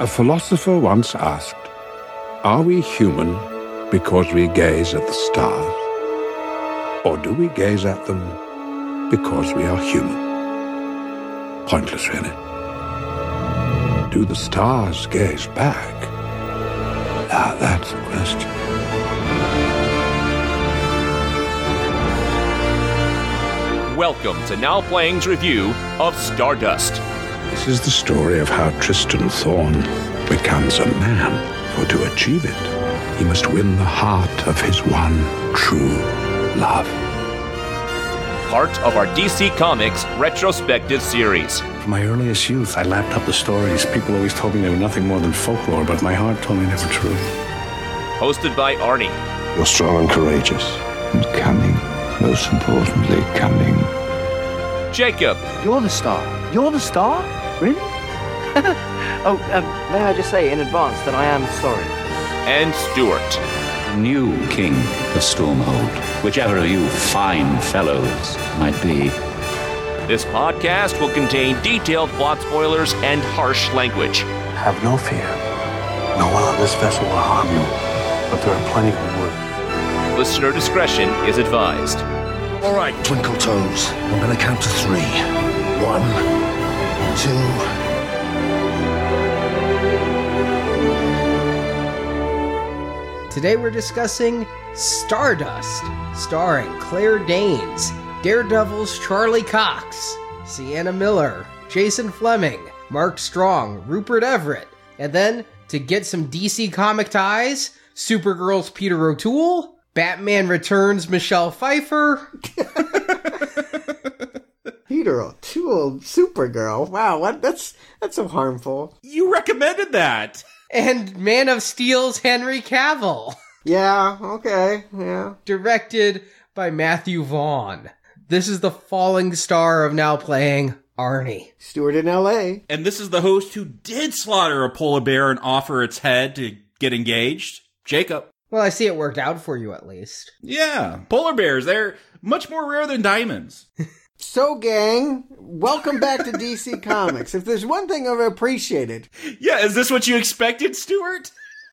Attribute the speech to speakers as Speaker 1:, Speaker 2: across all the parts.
Speaker 1: A philosopher once asked, Are we human because we gaze at the stars? Or do we gaze at them because we are human? Pointless, really. Do the stars gaze back? Now that's the question.
Speaker 2: Welcome to Now Playing's review of Stardust.
Speaker 1: This is the story of how Tristan Thorn becomes a man. For to achieve it, he must win the heart of his one true love.
Speaker 2: Part of our DC Comics retrospective series.
Speaker 3: From my earliest youth, I lapped up the stories. People always told me they were nothing more than folklore, but my heart told me they were true.
Speaker 2: Hosted by Arnie.
Speaker 4: You're strong and courageous. And cunning. Most importantly, cunning.
Speaker 2: Jacob.
Speaker 5: You're the star. You're the star? Really? oh, um, may I just say in advance that I am sorry.
Speaker 2: And Stuart.
Speaker 6: New king of Stormhold, whichever of you fine fellows might be.
Speaker 2: This podcast will contain detailed plot spoilers and harsh language.
Speaker 3: Have no fear. No one on this vessel will harm you, but there are plenty who would.
Speaker 2: Listener discretion is advised.
Speaker 4: All right, Twinkle Toes. I'm gonna count to three. One,
Speaker 7: Today we're discussing Stardust, starring Claire Danes, Daredevil's Charlie Cox, Sienna Miller, Jason Flemyng, Mark Strong, Rupert Everett, and then to get some DC comic ties, Supergirl's Peter O'Toole, Batman Returns Michelle Pfeiffer,
Speaker 8: Peter O'Toole, Supergirl. Wow, what? That's that's so harmful.
Speaker 9: You recommended that.
Speaker 7: and Man of Steel's Henry Cavill,
Speaker 8: Yeah. Okay. Yeah.
Speaker 7: directed by Matthew Vaughn. This is the falling star of now playing Arnie.
Speaker 8: Stuart in L.A.
Speaker 9: And this is the host who did slaughter a polar bear and offer its head to get engaged. Jacob.
Speaker 7: Well, I see it worked out for you at least.
Speaker 9: Yeah, polar bears, they're much more rare than diamonds.
Speaker 8: So, gang, welcome back to DC Comics. If there's one thing I've appreciated,
Speaker 9: Yeah, is this what you expected, Stuart?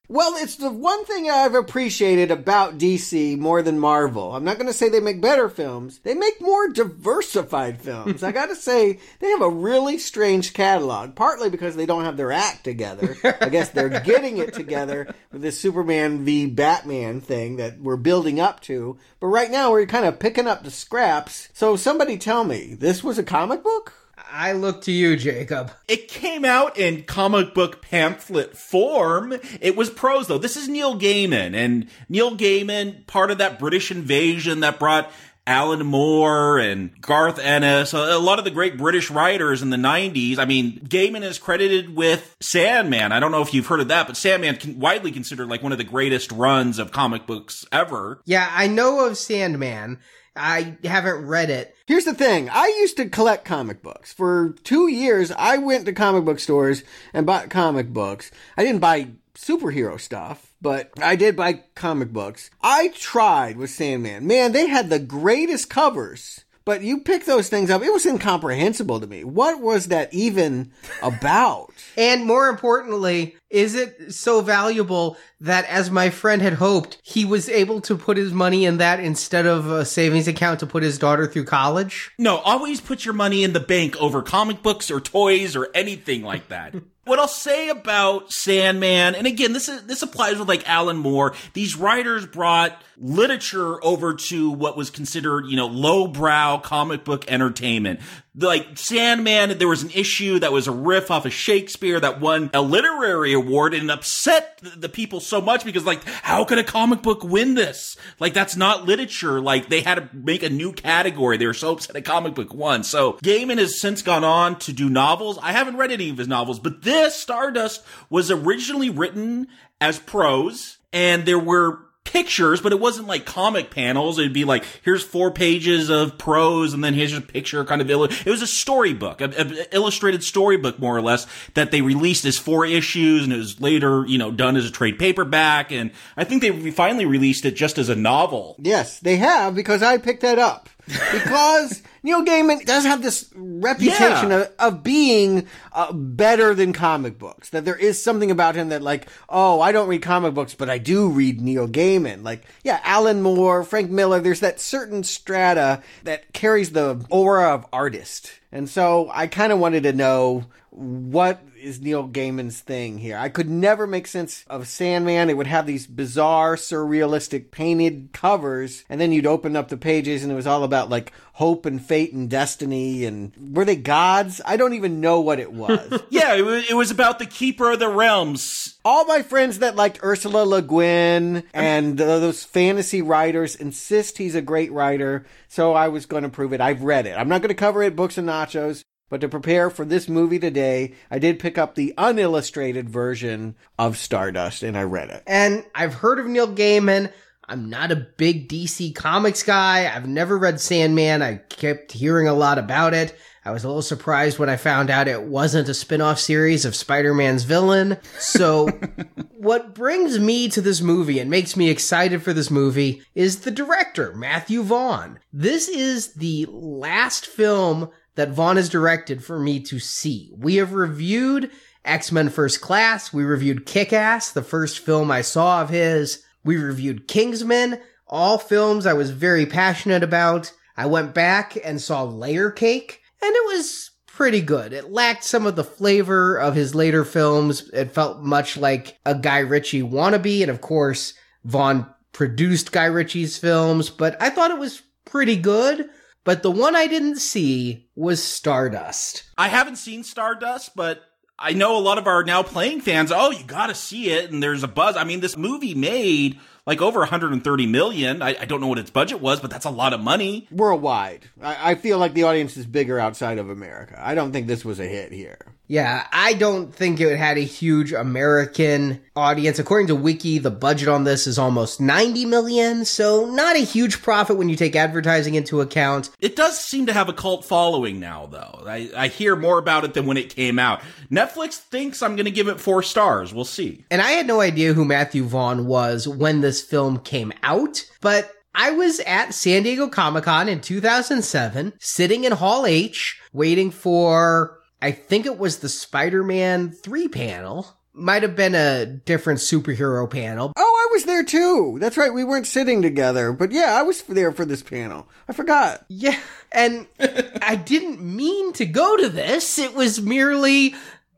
Speaker 8: Well, it's the one thing I've appreciated about DC more than Marvel. I'm not going to say they make better films. They make more diversified films. I got to say, they have a really strange catalog, partly because they don't have their act together. I guess they're getting it together with this Superman v Batman thing that we're building up to. But right now, we're kind of picking up the scraps. So, somebody tell me, this was a comic book?
Speaker 7: I look to you, Jacob.
Speaker 9: It came out in comic book pamphlet form. It was prose though. This is Neil Gaiman and Neil Gaiman, part of that British invasion that brought Alan Moore and Garth Ennis, a lot of the great British writers in the 90s. I mean, Gaiman is credited with Sandman. I don't know if you've heard of that, but Sandman can widely considered like one of the greatest runs of comic books ever.
Speaker 7: Yeah, I know of Sandman. I haven't read it.
Speaker 8: Here's the thing. I used to collect comic books. For two years, I went to comic book stores and bought comic books. I didn't buy superhero stuff, but I did buy comic books. I tried with Sandman. Man, they had the greatest covers. But you pick those things up, it was incomprehensible to me. What was that even about?
Speaker 7: And more importantly, is it so valuable that, as my friend had hoped, he was able to put his money in that instead of a savings account to put his daughter through college?
Speaker 9: No, always put your money in the bank over comic books or toys or anything like that. what I'll say about Sandman, and again, this is this applies with like Alan Moore. These writers brought literature over to what was considered, you know, lowbrow comic book entertainment. Like Sandman, there was an issue that was a riff off of Shakespeare that won a literary award and upset the people so much because like, how could a comic book win this? Like that's not literature. Like they had to make a new category. They were so upset a comic book won. So Gaiman has since gone on to do novels. I haven't read any of his novels, but this Stardust was originally written as prose and there were pictures, but it wasn't like comic panels. It'd be like, here's four pages of prose and then here's a picture kind of, illu- it was a storybook, an illustrated storybook more or less that they released as four issues and it was later, you know, done as a trade paperback. And I think they finally released it just as a novel.
Speaker 8: Yes, they have because I picked that up. Because Neil Gaiman does have this reputation
Speaker 9: Yeah.
Speaker 8: of, of being uh, better than comic books. That there is something about him that, like, oh, I don't read comic books, but I do read Neil Gaiman. Like, yeah, Alan Moore, Frank Miller. There's that certain strata that carries the aura of artist, and so I kind of wanted to know what is Neil Gaiman's thing here. I could never make sense of Sandman. It would have these bizarre, surrealistic painted covers, and then you'd open up the pages and it was all about like hope and fate and destiny and were they gods? I don't even know what it was.
Speaker 9: Yeah, it was, it was about the Keeper of the Realms.
Speaker 8: all my friends that liked Ursula Le Guin and uh, those fantasy writers insist he's a great writer, so I was going to prove it. I've read it. I'm not going to cover it, books and nachos, but to prepare for this movie today, I did pick up the unillustrated version of Stardust and I read it.
Speaker 7: And I've heard of Neil Gaiman. I'm not a big DC Comics guy. I've never read Sandman. I kept hearing a lot about it. I was a little surprised when I found out it wasn't a spin-off series of Spider-Man's villain. So what brings me to this movie and makes me excited for this movie is the director, Matthew Vaughn. This is the last film that Vaughn has directed for me to see. We have reviewed X-Men First Class. We reviewed Kick-Ass, the first film I saw of his. We reviewed Kingsman, all films I was very passionate about. I went back and saw Layer Cake, and it was pretty good. It lacked some of the flavor of his later films. It felt much like a Guy Ritchie wannabe, and of course, Vaughn produced Guy Ritchie's films, but I thought it was pretty good. But the one I didn't see was Stardust.
Speaker 9: I haven't seen Stardust, but I know a lot of our now playing fans. Oh, you got to see it, and there's a buzz. I mean, this movie made like over 130 million. I, I don't know what its budget was, but that's a lot of money.
Speaker 8: Worldwide, I, I feel like the audience is bigger outside of America. I don't think this was a hit here.
Speaker 7: Yeah, I don't think it had a huge American audience. According to Wiki, the budget on this is almost 90 million, so not a huge profit when you take advertising into account.
Speaker 9: It does seem to have a cult following now, though. I, I hear more about it than when it came out. Netflix thinks I'm going to give it four stars. We'll see.
Speaker 7: And I had no idea who Matthew Vaughn was when this film came out, but I was at San Diego Comic Con in 2007, sitting in Hall H, waiting for, I think it was the Spider Man 3 panel. Might have been a different superhero panel.
Speaker 8: Oh, I was there too. That's right. We weren't sitting together, but yeah, I was there for this panel. I forgot.
Speaker 7: Yeah, and I didn't mean to go to this. It was merely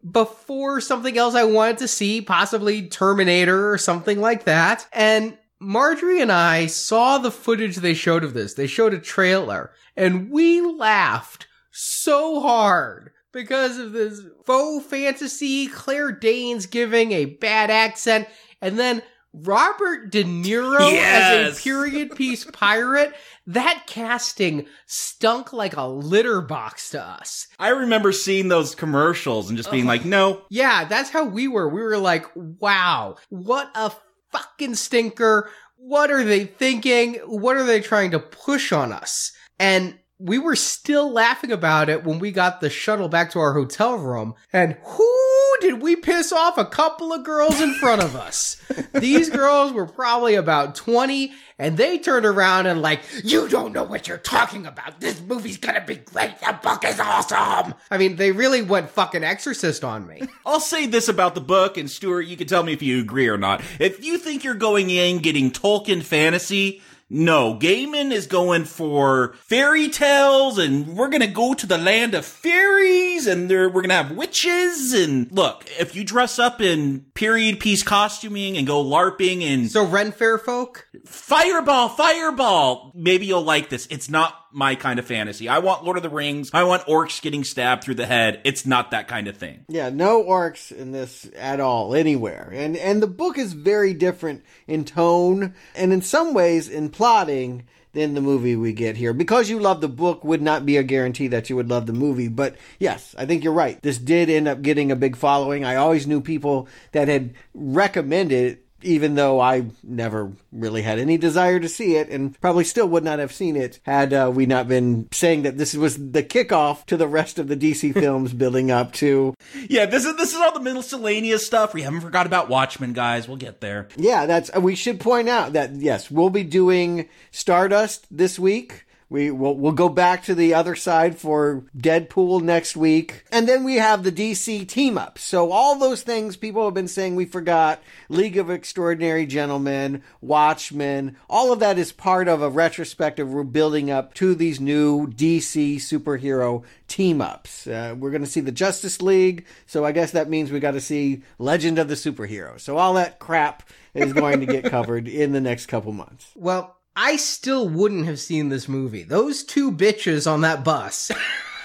Speaker 7: before something else I wanted to see, possibly Terminator or something like that. And Marjorie and I saw the footage they showed of this. They showed a trailer, and we laughed so hard because of this faux fantasy, Claire Danes giving a bad accent, and then Robert De Niro as a period piece pirate. That casting stunk like a litter box to us.
Speaker 9: I remember seeing those commercials and just being like, no,
Speaker 7: Yeah, that's how we were. We were like, wow, what a fucking stinker. What are they thinking? What are they trying to push on us? And we were still laughing about it when we got the shuttle back to our hotel room. And who did we piss off? A couple of girls in front of us. These girls were probably about 20 and they turned around and like, you don't know what you're talking about. This movie's gonna be great. The book is awesome. I mean, they really went fucking exorcist on me.
Speaker 9: I'll say this about the book, and Stuart, you can tell me if you agree or not. If you think you're going in getting Tolkien fantasy, no, Gaiman is going for fairy tales, and we're gonna go to the land of fairies, and there, we're gonna have witches. And look, if you dress up in period piece costuming and go LARPing and
Speaker 7: So Ren Fair folk?
Speaker 9: Fireball, Fireball. Maybe you'll like this. It's not my kind of fantasy. I want Lord of the Rings. I want orcs getting stabbed through the head. It's not that kind of thing.
Speaker 8: Yeah, no orcs in this at all, anywhere. And and the book is very different in tone and in some ways in plotting than the movie we get here. Because you love the book would not be a guarantee that you would love the movie. But yes, I think you're right. This did end up getting a big following. I always knew people that had recommended even though I never really had any desire to see it and probably still would not have seen it had uh, we not been saying that this was the kickoff to the rest of the DC films building up to
Speaker 9: Yeah, this is this is all the miscellaneous stuff. We haven't forgot about Watchmen, guys. We'll get there.
Speaker 8: Yeah, that's we should point out that yes, we'll be doing Stardust this week. We will we'll go back to the other side for Deadpool next week. And then we have the DC team up. So all those things people have been saying we forgot. League of Extraordinary Gentlemen, Watchmen, all of that is part of a retrospective we're building up to these new DC superhero team ups. Uh, we're going to see the Justice League. So I guess that means we got to see Legend of the Superhero. So all that crap is going to get covered in the next couple months.
Speaker 7: Well, I still wouldn't have seen this movie. Those two bitches on that bus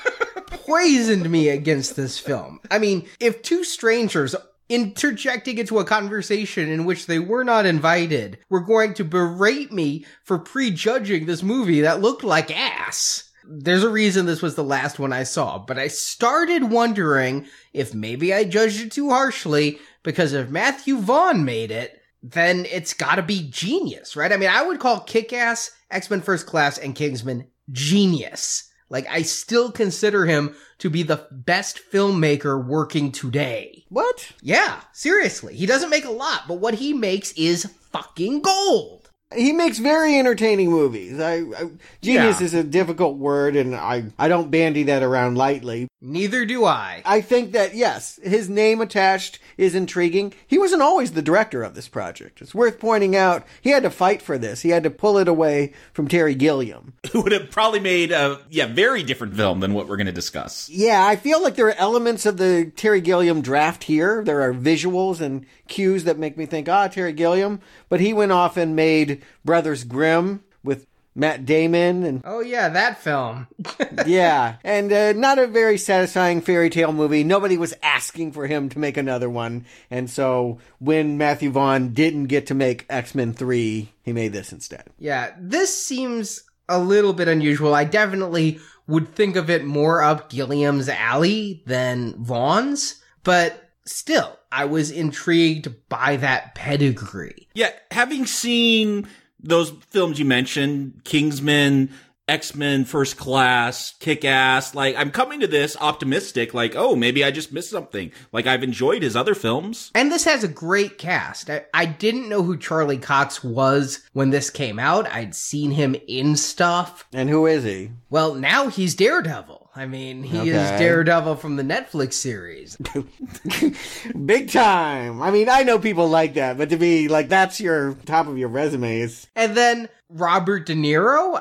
Speaker 7: poisoned me against this film. I mean, if two strangers interjecting into a conversation in which they were not invited were going to berate me for prejudging this movie that looked like ass. There's a reason this was the last one I saw, but I started wondering if maybe I judged it too harshly because if Matthew Vaughn made it, then it's gotta be genius, right? I mean, I would call Kick Ass, X Men First Class, and Kingsman genius. Like, I still consider him to be the best filmmaker working today.
Speaker 8: What?
Speaker 7: Yeah, seriously. He doesn't make a lot, but what he makes is fucking gold.
Speaker 8: He makes very entertaining movies. I, I genius
Speaker 7: Yeah.
Speaker 8: is a difficult word, and I I don't bandy that around lightly.
Speaker 7: Neither do I.
Speaker 8: I think that yes, his name attached is intriguing. He wasn't always the director of this project. It's worth pointing out he had to fight for this. He had to pull it away from Terry Gilliam.
Speaker 9: Who would have probably made a yeah very different film than what we're going to discuss.
Speaker 8: Yeah, I feel like there are elements of the Terry Gilliam draft here. There are visuals and cues that make me think, ah, Terry Gilliam. But he went off and made Brothers Grimm with Matt Damon and
Speaker 7: Oh yeah, that film.
Speaker 8: yeah, and uh, not a very satisfying fairy tale movie. Nobody was asking for him to make another one, and so when Matthew Vaughn didn't get to make X Men Three, he made this instead.
Speaker 7: Yeah, this seems a little bit unusual. I definitely would think of it more up Gilliam's alley than Vaughn's, but still, I was intrigued by that pedigree.
Speaker 9: Yeah, having seen those films you mentioned, Kingsman, X Men First Class, Kick Ass, like I'm coming to this optimistic, like, oh, maybe I just missed something. Like I've enjoyed his other films.
Speaker 7: And this has a great cast. I, I didn't know who Charlie Cox was when this came out. I'd seen him in stuff.
Speaker 8: And who is he?
Speaker 7: Well, now he's Daredevil. I mean, he is Daredevil from the Netflix series.
Speaker 8: Big time. I mean, I know people like that, but to be like that's your top of your resumes.
Speaker 7: And then Robert De Niro,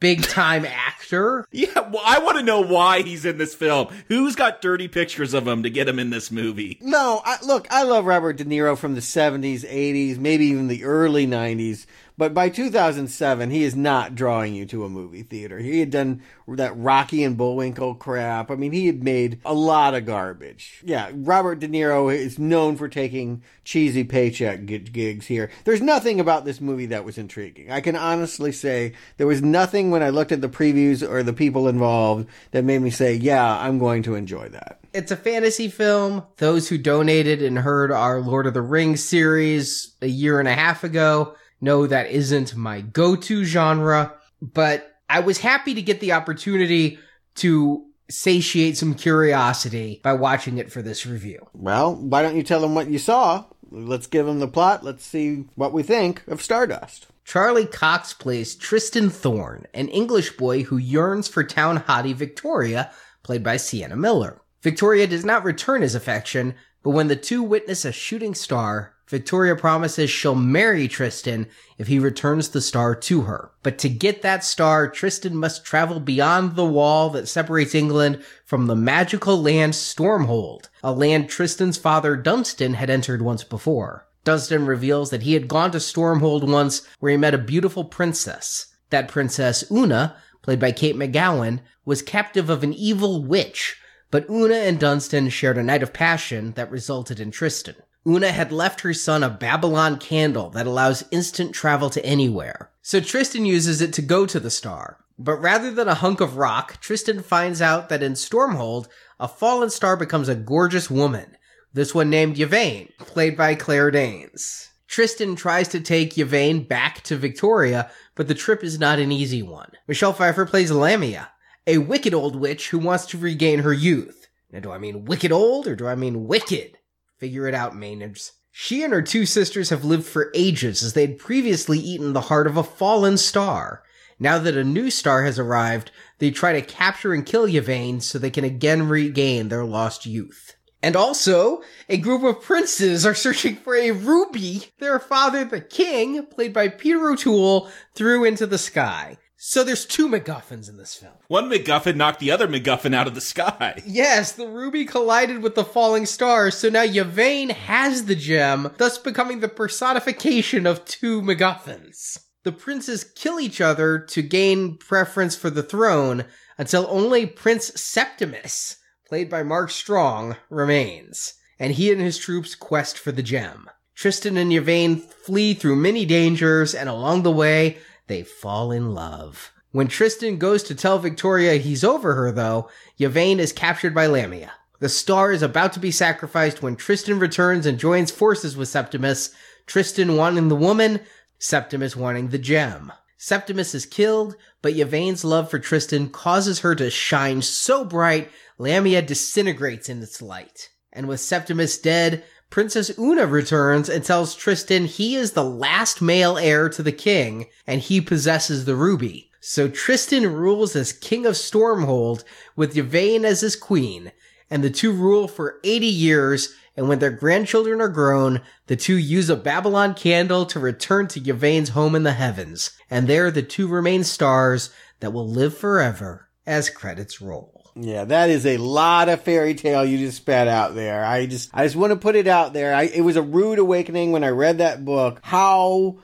Speaker 7: big time actor.
Speaker 9: Yeah, well, I want to know why he's in this film. Who's got dirty pictures of him to get him in this movie?
Speaker 8: No, I, look, I love Robert De Niro from the 70s, 80s, maybe even the early 90s. But by 2007, he is not drawing you to a movie theater. He had done that Rocky and Bullwinkle crap. I mean, he had made a lot of garbage. Yeah, Robert De Niro is known for taking cheesy paycheck gigs here. There's nothing about this movie that was intriguing. I can honestly say there was nothing when I looked at the previews or the people involved that made me say, yeah, I'm going to enjoy that.
Speaker 7: It's a fantasy film. Those who donated and heard our Lord of the Rings series a year and a half ago know that isn't my go-to genre, but I was happy to get the opportunity to satiate some curiosity by watching it for this review.
Speaker 8: Well, why don't you tell them what you saw? Let's give them the plot. Let's see what we think of Stardust.
Speaker 7: Charlie Cox plays Tristan Thorn, an English boy who yearns for town hottie Victoria, played by Sienna Miller. Victoria does not return his affection, but when the two witness a shooting star, Victoria promises she'll marry Tristan if he returns the star to her. But to get that star, Tristan must travel beyond the wall that separates England from the magical land Stormhold, a land Tristan's father Dunstan had entered once before. Dunstan reveals that he had gone to Stormhold once where he met a beautiful princess. That princess, Una, played by Kate Magowan, was captive of an evil witch, but Una and Dunstan shared a night of passion that resulted in Tristan. Una had left her son a Babylon candle that allows instant travel to anywhere. So Tristan uses it to go to the star. But rather than a hunk of rock, Tristan finds out that in Stormhold, a fallen star becomes a gorgeous woman. This one named Yvaine, played by Claire Danes. Tristan tries to take Yvaine back to Victoria, but the trip is not an easy one. Michelle Pfeiffer plays Lamia, a wicked old witch who wants to regain her youth. Now, do I mean wicked old or do I mean wicked? Figure it out, Maynards. She and her two sisters have lived for ages as they had previously eaten the heart of a fallen star. Now that a new star has arrived, they try to capture and kill Yvaine so they can again regain their lost youth. And also, a group of princes are searching for a ruby their father, the king, played by Peter O'Toole, threw into the sky. So there's two MacGuffins in this film.
Speaker 9: One MacGuffin knocked the other MacGuffin out of the sky.
Speaker 7: Yes, the ruby collided with the falling star, so now Yvaine has the gem, thus becoming the personification of two MacGuffins. The princes kill each other to gain preference for the throne until only Prince Septimus, played by Mark Strong, remains, and he and his troops quest for the gem. Tristan and Yvaine flee through many dangers, and along the way, they fall in love. When Tristan goes to tell Victoria he's over her, though, Yvaine is captured by Lamia. The star is about to be sacrificed when Tristan returns and joins forces with Septimus, Tristan wanting the woman, Septimus wanting the gem. Septimus is killed, but Yvaine's love for Tristan causes her to shine so bright, Lamia disintegrates in its light. And with Septimus dead, Princess Una returns and tells Tristan he is the last male heir to the king and he possesses the ruby. So Tristan rules as king of Stormhold with Yvaine as his queen and the two rule for 80 years and when their grandchildren are grown, the two use a Babylon candle to return to Yvaine's home in the heavens. And there the two remain stars that will live forever as credits roll.
Speaker 8: Yeah, that is a lot of fairy tale you just spat out there. I just, I just want to put it out there. I, it was a rude awakening when I read that book. How,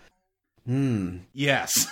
Speaker 8: hmm,
Speaker 9: Yes.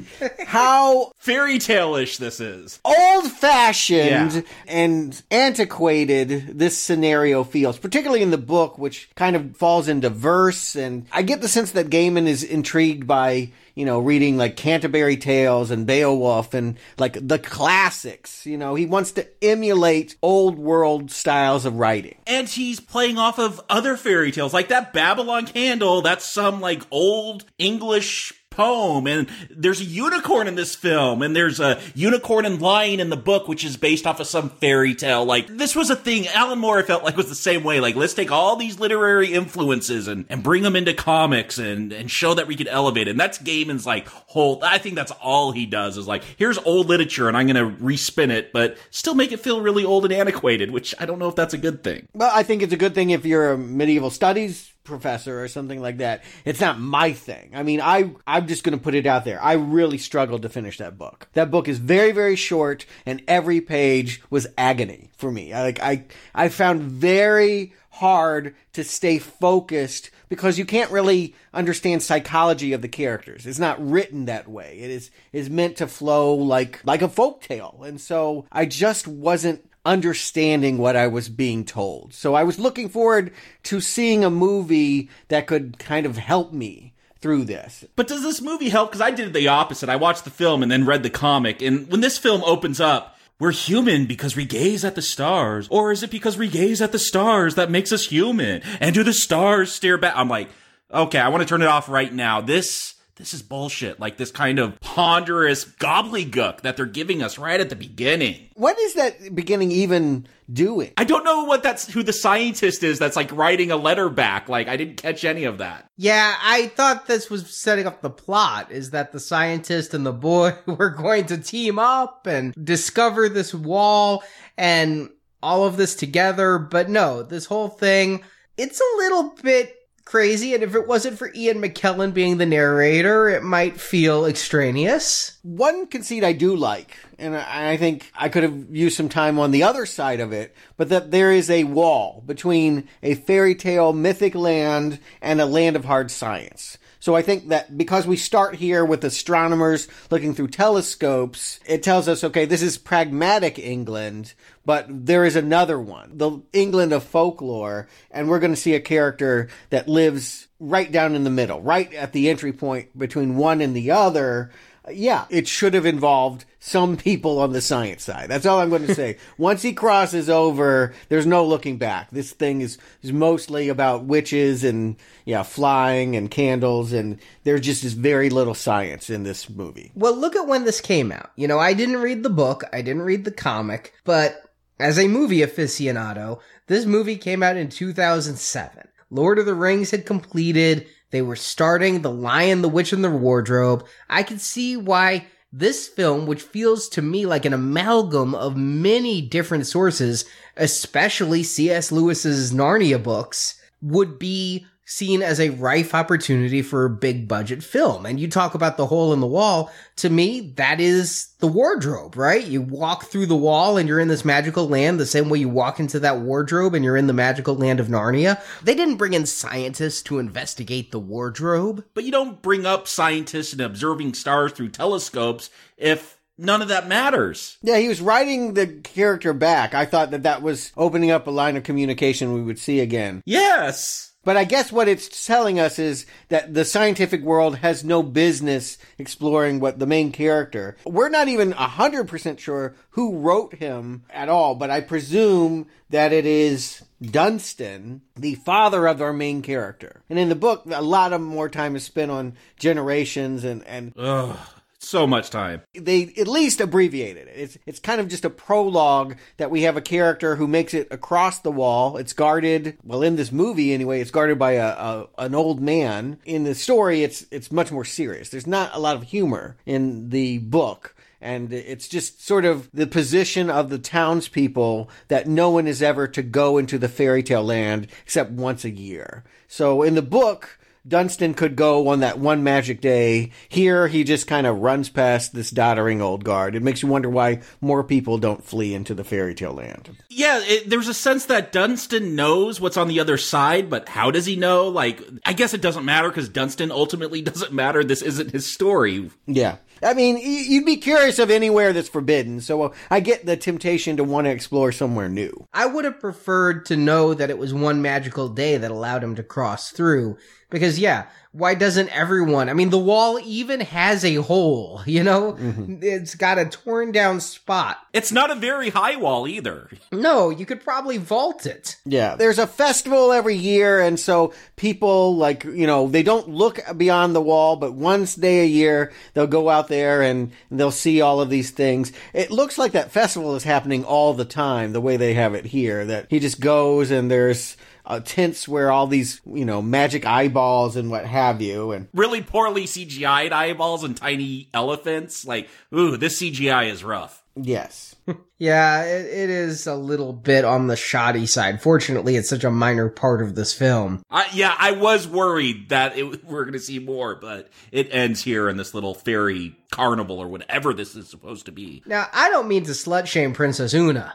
Speaker 8: how
Speaker 9: Fairy tale-ish this is.
Speaker 8: old fashioned
Speaker 9: Yeah.
Speaker 8: and antiquated this scenario feels, particularly in the book, which kind of falls into verse. And I get the sense that Gaiman is intrigued by, you know, reading like Canterbury Tales and Beowulf and like the classics. You know, he wants to emulate old world styles of writing.
Speaker 9: And he's playing off of other fairy tales, like that Babylon Candle. That's some like old English poem. And there's a unicorn in this film, and there's a unicorn and lion in the book, which is based off of some fairy tale. Like this was a thing. Alan Moore felt like was the same way. Like let's take all these literary influences and, and bring them into comics and and show that we can elevate it. And that's Gaiman's like whole. I think that's all he does is like here's old literature, and I'm gonna respin it, but still make it feel really old and antiquated. Which I don't know if that's a good thing.
Speaker 8: Well, I think it's a good thing if you're a medieval studies professor or something like that. It's not my thing. I mean, I I'm just going to put it out there. I really struggled to finish that book. That book is very very short and every page was agony for me. I, like I I found very hard to stay focused because you can't really understand psychology of the characters. It's not written that way. It is is meant to flow like like a folk tale. And so I just wasn't understanding what I was being told. So I was looking forward to seeing a movie that could kind of help me through this.
Speaker 9: But does this movie help? Because I did the opposite. I watched the film and then read the comic. And when this film opens up, we're human because we gaze at the stars. Or is it because we gaze at the stars that makes us human? And do the stars stare back? I'm like, okay, I want to turn it off right now. This. This is bullshit. Like this kind of ponderous gobbledygook that they're giving us right at the beginning.
Speaker 8: What is that beginning even doing?
Speaker 9: I don't know what that's who the scientist is that's like writing a letter back. Like I didn't catch any of that.
Speaker 7: Yeah, I thought this was setting up the plot is that the scientist and the boy were going to team up and discover this wall and all of this together. But no, this whole thing, it's a little bit crazy. And if it wasn't for Ian McKellen being the narrator, it might feel extraneous.
Speaker 8: One conceit I do like, and I think I could have used some time on the other side of it, but that there is a wall between a fairy tale mythic land and a land of hard science. So I think that because we start here with astronomers looking through telescopes, it tells us, okay, this is pragmatic England, but there is another one, the England of folklore, and we're going to see a character that lives right down in the middle, right at the entry point between one and the other. Yeah, it should have involved some people on the science side. That's all I'm going to say. Once he crosses over, there's no looking back. This thing is, is mostly about witches and, yeah, flying and candles, and there's just this very little science in this movie.
Speaker 7: Well, look at when this came out. You know, I didn't read the book, I didn't read the comic, but as a movie aficionado, this movie came out in 2007. Lord of the Rings had completed. They were starting The Lion, the Witch, and the Wardrobe. I could see why this film, which feels to me like an amalgam of many different sources, especially C.S. Lewis's Narnia books, would be seen as a rife opportunity for a big budget film. And you talk about the hole in the wall. To me, that is the wardrobe, right? You walk through the wall and you're in this magical land the same way you walk into that wardrobe and you're in the magical land of Narnia. They didn't bring in scientists to investigate the wardrobe.
Speaker 9: But you don't bring up scientists and observing stars through telescopes if none of that matters.
Speaker 8: Yeah, he was writing the character back. I thought that that was opening up a line of communication we would see again.
Speaker 9: Yes.
Speaker 8: But I guess what it's telling us is that the scientific world has no business exploring what the main character. We're not even 100% sure who wrote him at all, but I presume that it is Dunstan, the father of our main character. And in the book, a lot of more time is spent on generations and, and
Speaker 9: Ugh. So much time.
Speaker 8: they at least abbreviated it. It's it's kind of just a prologue that we have a character who makes it across the wall. It's guarded, well, in this movie anyway, it's guarded by a, a an old man. In the story, it's it's much more serious. There's not a lot of humor in the book. And it's just sort of the position of the townspeople that no one is ever to go into the fairy tale land except once a year. So in the book, Dunstan could go on that one magic day. Here, he just kind of runs past this doddering old guard. It makes you wonder why more people don't flee into the fairy tale land.
Speaker 9: Yeah, it, there's a sense that Dunstan knows what's on the other side, but how does he know? Like, I guess it doesn't matter because Dunstan ultimately doesn't matter. This isn't his story.
Speaker 8: Yeah. I mean, you'd be curious of anywhere that's forbidden, so uh, I get the temptation to want to explore somewhere new.
Speaker 7: I would have preferred to know that it was one magical day that allowed him to cross through. Because yeah, why doesn't everyone? I mean, the wall even has a hole, you know? Mm-hmm. It's got a torn down spot.
Speaker 9: It's not a very high wall either.
Speaker 7: No, you could probably vault it.
Speaker 8: Yeah. There's a festival every year, and so people, like, you know, they don't look beyond the wall, but once day a year, they'll go out there and they'll see all of these things. It looks like that festival is happening all the time, the way they have it here, that he just goes and there's uh, tents where all these, you know, magic eyeballs and what have you, and
Speaker 9: Really poorly CGI'd eyeballs and tiny elephants. Like, ooh, this CGI is rough.
Speaker 8: yes.
Speaker 7: Yeah, it, it is a little bit on the shoddy side. Fortunately, it's such a minor part of this film.
Speaker 9: I, yeah, I was worried that it, we're going to see more, but it ends here in this little fairy carnival or whatever this is supposed to be.
Speaker 7: Now, I don't mean to slut shame Princess Una.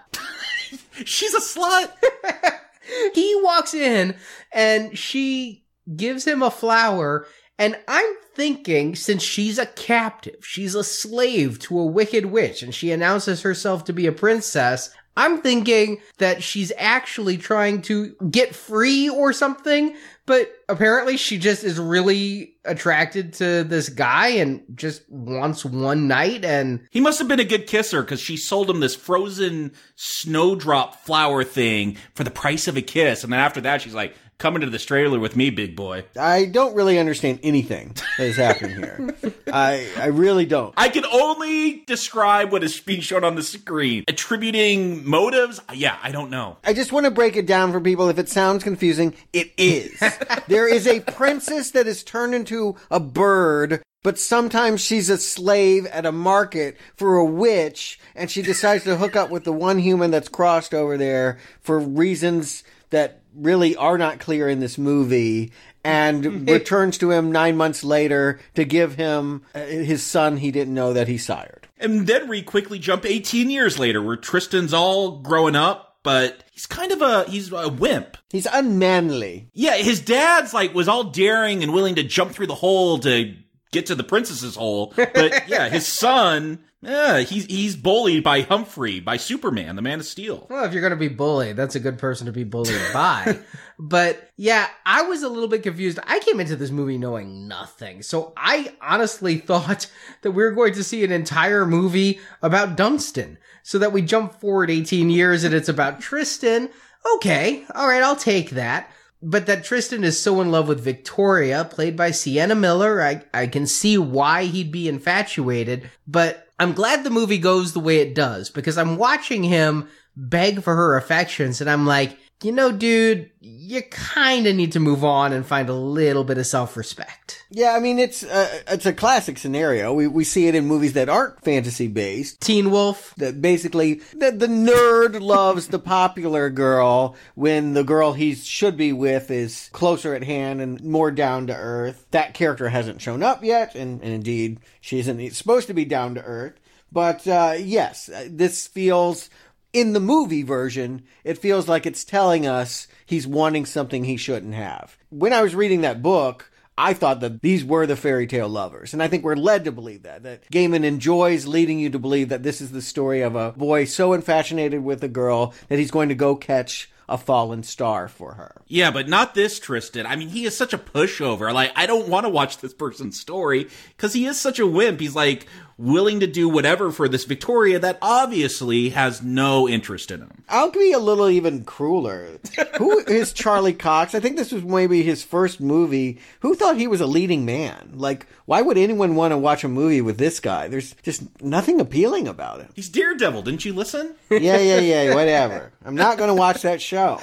Speaker 9: She's a slut.
Speaker 7: He walks in and she gives him a flower and i'm thinking since she's a captive she's a slave to a wicked witch and she announces herself to be a princess i'm thinking that she's actually trying to get free or something but apparently she just is really attracted to this guy and just wants one night and
Speaker 9: He must have been a good kisser because she sold him this frozen snowdrop flower thing for the price of a kiss. And then after that, she's like, come to this trailer with me, big boy.
Speaker 8: I don't really understand anything that is happening here. I I really don't.
Speaker 9: I can only describe what is being shown on the screen. Attributing motives? Yeah, I don't know.
Speaker 8: I just want to break it down for people. If it sounds confusing, it is. there is a princess that is turned into a bird, but sometimes she's a slave at a market for a witch, and she decides to hook up with the one human that's crossed over there for reasons that really are not clear in this movie. And returns to him nine months later to give him uh, his son he didn't know that he sired.
Speaker 9: And then we quickly jump 18 years later where Tristan's all growing up, but he's kind of a, he's a wimp.
Speaker 8: He's unmanly.
Speaker 9: Yeah, his dad's like was all daring and willing to jump through the hole to get to the princess's hole. But yeah, his son, yeah, he's he's bullied by Humphrey, by Superman, the Man of Steel.
Speaker 7: Well, if you're going to be bullied, that's a good person to be bullied by. but yeah, I was a little bit confused. I came into this movie knowing nothing. So I honestly thought that we were going to see an entire movie about Dunstan. So that we jump forward 18 years and it's about Tristan. Okay. All right. I'll take that. But that Tristan is so in love with Victoria, played by Sienna Miller, I, I can see why he'd be infatuated, but I'm glad the movie goes the way it does because I'm watching him beg for her affections and I'm like, you know, dude, you kind of need to move on and find a little bit of self-respect.
Speaker 8: Yeah, I mean it's uh, it's a classic scenario. We we see it in movies that aren't fantasy based.
Speaker 7: Teen Wolf.
Speaker 8: That basically the, the nerd loves the popular girl when the girl he should be with is closer at hand and more down to earth. That character hasn't shown up yet, and, and indeed she isn't supposed to be down to earth. But uh, yes, this feels in the movie version, it feels like it's telling us he's wanting something he shouldn't have. When I was reading that book, I thought that these were the fairy tale lovers. And I think we're led to believe that. That Gaiman enjoys leading you to believe that this is the story of a boy so infatuated with a girl that he's going to go catch a fallen star for her.
Speaker 9: Yeah, but not this Tristan. I mean, he is such a pushover. Like, I don't want to watch this person's story because he is such a wimp. He's like willing to do whatever for this Victoria that obviously has no interest in him.
Speaker 8: I'll be a little even crueler. Who is Charlie Cox? I think this was maybe his first movie. Who thought he was a leading man? Like, why would anyone want to watch a movie with this guy? There's just nothing appealing about him.
Speaker 9: He's Daredevil. Didn't you listen?
Speaker 8: Yeah, yeah, yeah. Whatever. I'm not going to watch that show.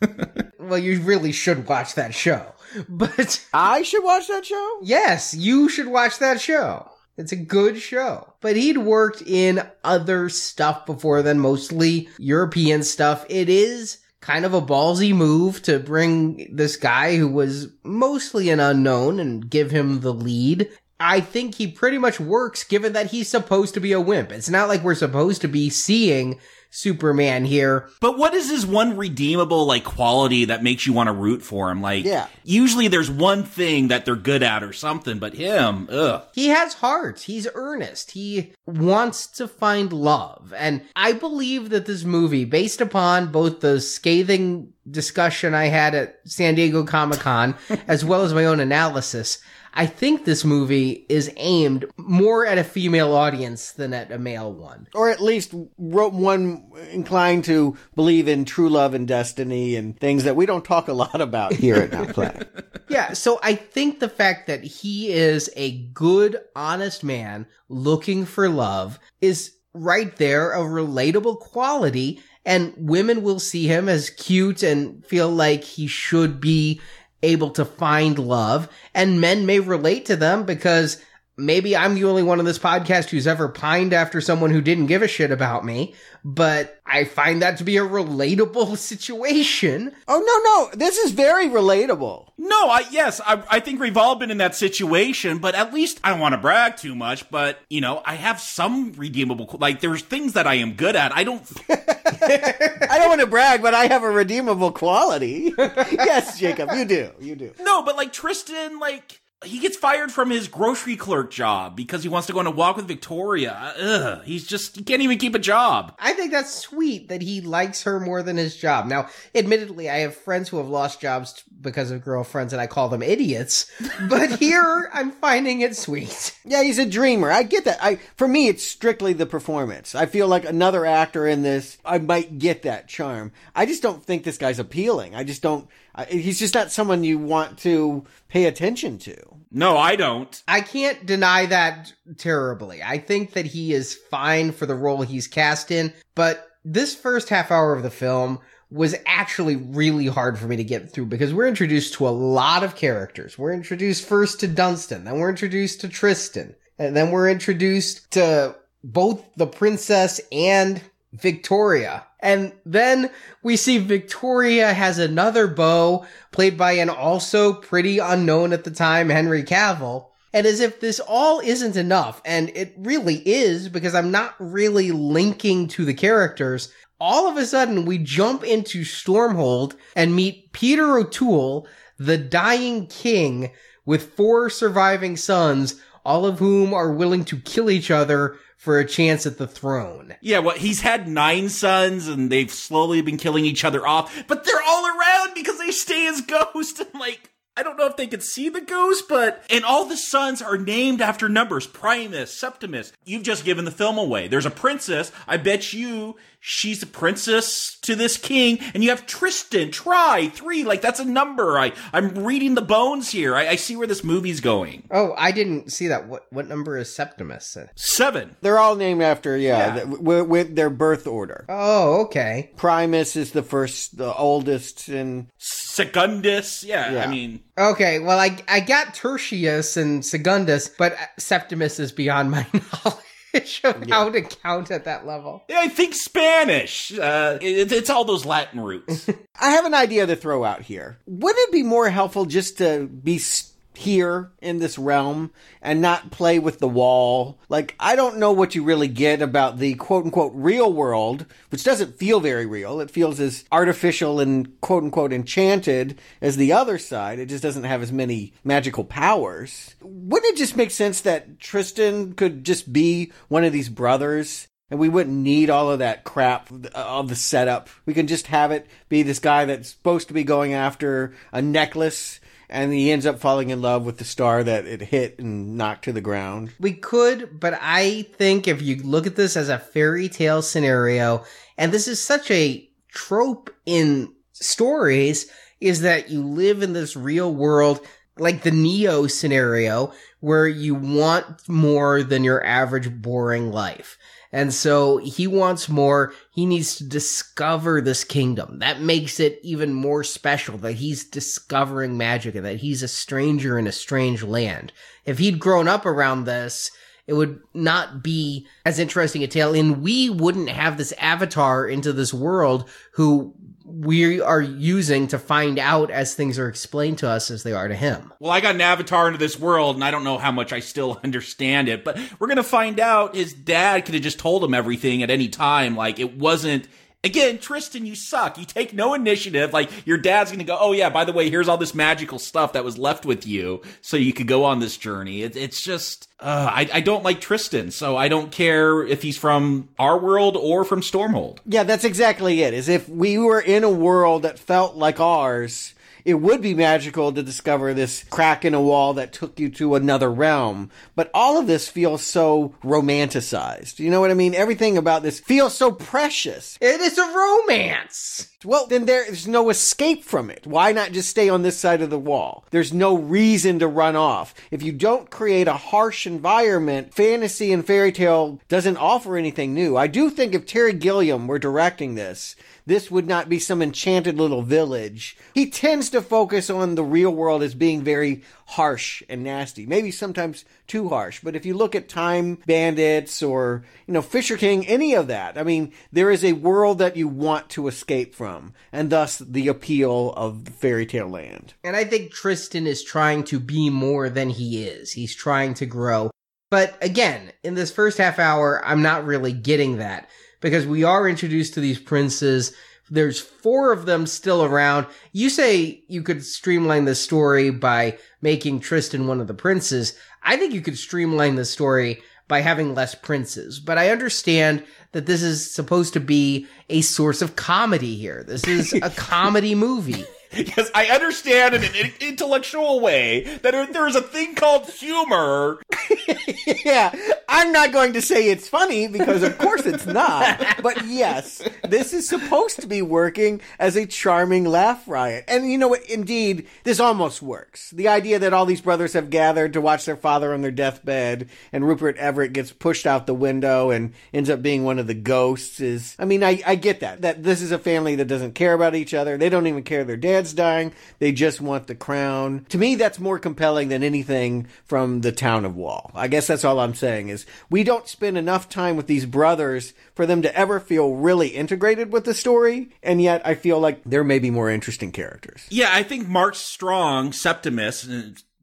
Speaker 7: well, you really should watch that show. But
Speaker 8: I should watch that show?
Speaker 7: Yes, you should watch that show. It's a good show. But he'd worked in other stuff before then, mostly European stuff. It is kind of a ballsy move to bring this guy who was mostly an unknown and give him the lead. I think he pretty much works given that he's supposed to be a wimp. It's not like we're supposed to be seeing Superman here.
Speaker 9: But what is his one redeemable like quality that makes you want to root for him? Like,
Speaker 8: yeah.
Speaker 9: usually there's one thing that they're good at or something, but him, ugh.
Speaker 7: He has heart. He's earnest. He wants to find love. And I believe that this movie, based upon both the scathing discussion I had at San Diego Comic Con, as well as my own analysis, I think this movie is aimed more at a female audience than at a male one.
Speaker 8: Or at least one inclined to believe in true love and destiny and things that we don't talk a lot about here at Now Play.
Speaker 7: yeah, so I think the fact that he is a good, honest man looking for love is right there a relatable quality and women will see him as cute and feel like he should be able to find love. And men may relate to them because maybe I'm the only one on this podcast who's ever pined after someone who didn't give a shit about me, but I find that to be a relatable situation.
Speaker 8: Oh no, no, this is very relatable.
Speaker 9: No, I yes, I, I think we've all been in that situation, but at least I don't want to brag too much, but you know, I have some redeemable like there's things that I am good at. I don't
Speaker 8: I don't want to brag, but I have a redeemable quality. yes, Jacob, you do. You do.
Speaker 9: No, but like Tristan like he gets fired from his grocery clerk job because he wants to go on a walk with Victoria. Ugh, he's just he can't even keep a job.
Speaker 7: I think that's sweet that he likes her more than his job. Now, admittedly, I have friends who have lost jobs because of girlfriends and I call them idiots, but here I'm finding it sweet.
Speaker 8: Yeah, he's a dreamer. I get that. I for me it's strictly the performance. I feel like another actor in this I might get that charm. I just don't think this guy's appealing. I just don't he's just not someone you want to pay attention to.
Speaker 9: No, I don't.
Speaker 7: I can't deny that terribly. I think that he is fine for the role he's cast in, but this first half hour of the film was actually really hard for me to get through because we're introduced to a lot of characters. We're introduced first to Dunstan, then we're introduced to Tristan, and then we're introduced to both the princess and Victoria. And then we see Victoria has another beau played by an also pretty unknown at the time Henry Cavill. And as if this all isn't enough, and it really is because I'm not really linking to the characters, all of a sudden we jump into Stormhold and meet Peter O'Toole, the dying king, with four surviving sons, all of whom are willing to kill each other for a chance at the throne.
Speaker 9: Yeah, well, he's had nine sons and they've slowly been killing each other off, but they're all around because they stay as ghosts. I'm like, I don't know if they could see the ghost, but and all the sons are named after numbers: Primus, Septimus. You've just given the film away. There's a princess. I bet you she's a princess to this king, and you have Tristan, Try, three. Like that's a number. I I'm reading the bones here. I, I see where this movie's going.
Speaker 7: Oh, I didn't see that. What what number is Septimus?
Speaker 9: Seven.
Speaker 8: They're all named after yeah,
Speaker 9: Yeah.
Speaker 8: th- with, with their birth order.
Speaker 7: Oh, okay.
Speaker 8: Primus is the first, the oldest, and
Speaker 9: Secundus. Yeah,
Speaker 8: Yeah.
Speaker 9: I mean,
Speaker 7: Okay, well, I I got Tertius and Secundus, but Septimus is beyond my knowledge of how to count at that level.
Speaker 9: yeah, I think Spanish. Uh, it, it's all those Latin roots.
Speaker 8: I have an idea to throw out here. Wouldn't it be more helpful just to be s- here in this realm and not play with the wall? Like, I don't know what you really get about the quote unquote real world, which doesn't feel very real. It feels as artificial and quote unquote enchanted as the other side. It just doesn't have as many magical powers. Wouldn't it just make sense that Tristan could just be one of these brothers? And we wouldn't need all of that crap of the setup. We can just have it be this guy that's supposed to be going after a necklace, and he ends up falling in love with the star that it hit and knocked to the ground.
Speaker 7: We could, but I think if you look at this as a fairy tale scenario, and this is such a trope in stories, is that you live in this real world, like the Neo scenario, where you want more than your average boring life. And so he wants more. He needs to discover this kingdom. That makes it even more special that he's discovering magic and that he's a stranger in a strange land. If he'd grown up around this, it would not be as interesting a tale and we wouldn't have this avatar into this world who we are using to find out as things are explained to us as they are to him.
Speaker 9: Well, I got an avatar into this world, and I don't know how much I still understand it, but we're gonna find out his dad could have just told him everything at any time. Like, it wasn't. Again, Tristan, you suck. You take no initiative. Like, your dad's gonna go, oh yeah, by the way, here's all this magical stuff that was left with you, so you could go on this journey. It, it's just, uh, I, I don't like Tristan, so I don't care if he's from our world or from Stormhold.
Speaker 8: Yeah, that's exactly it. Is if we were in a world that felt like ours, it would be magical to discover this crack in a wall that took you to another realm. But all of this feels so romanticized. You know what I mean? Everything about this feels so precious.
Speaker 7: It is a romance.
Speaker 8: Well, then there's no escape from it. Why not just stay on this side of the wall? There's no reason to run off. If you don't create a harsh environment, fantasy and fairy tale doesn't offer anything new. I do think if Terry Gilliam were directing this, this would not be some enchanted little village. He tends to focus on the real world as being very harsh and nasty. Maybe sometimes too harsh. But if you look at Time Bandits or, you know, Fisher King, any of that, I mean, there is a world that you want to escape from. And thus the appeal of fairy tale land.
Speaker 7: And I think Tristan is trying to be more than he is. He's trying to grow. But again, in this first half hour, I'm not really getting that because we are introduced to these princes. There's four of them still around. You say you could streamline the story by making Tristan one of the princes. I think you could streamline the story by having less princes. But I understand that this is supposed to be a source of comedy here. This is a comedy movie.
Speaker 9: Yes, I understand in an intellectual way that there- is a thing called humor.
Speaker 8: yeah, I'm not going to say it's funny because of course it's not. But yes, this is supposed to be working as a charming laugh riot. And you know what? Indeed, this almost works. The idea that all these brothers have gathered to watch their father on their deathbed and Rupert Everett gets pushed out the window and ends up being one of the ghosts is, I mean, I, I get that. That this is a family that doesn't care about each other. They don't even care their dad's dying. They just want the crown. To me, that's more compelling than anything from the town of Wall. I guess that's all I'm saying is we don't spend enough time with these brothers for them to ever feel really integrated with the story. And yet I feel like there may be more interesting characters.
Speaker 9: Yeah, I think Mark Strong, Septimus,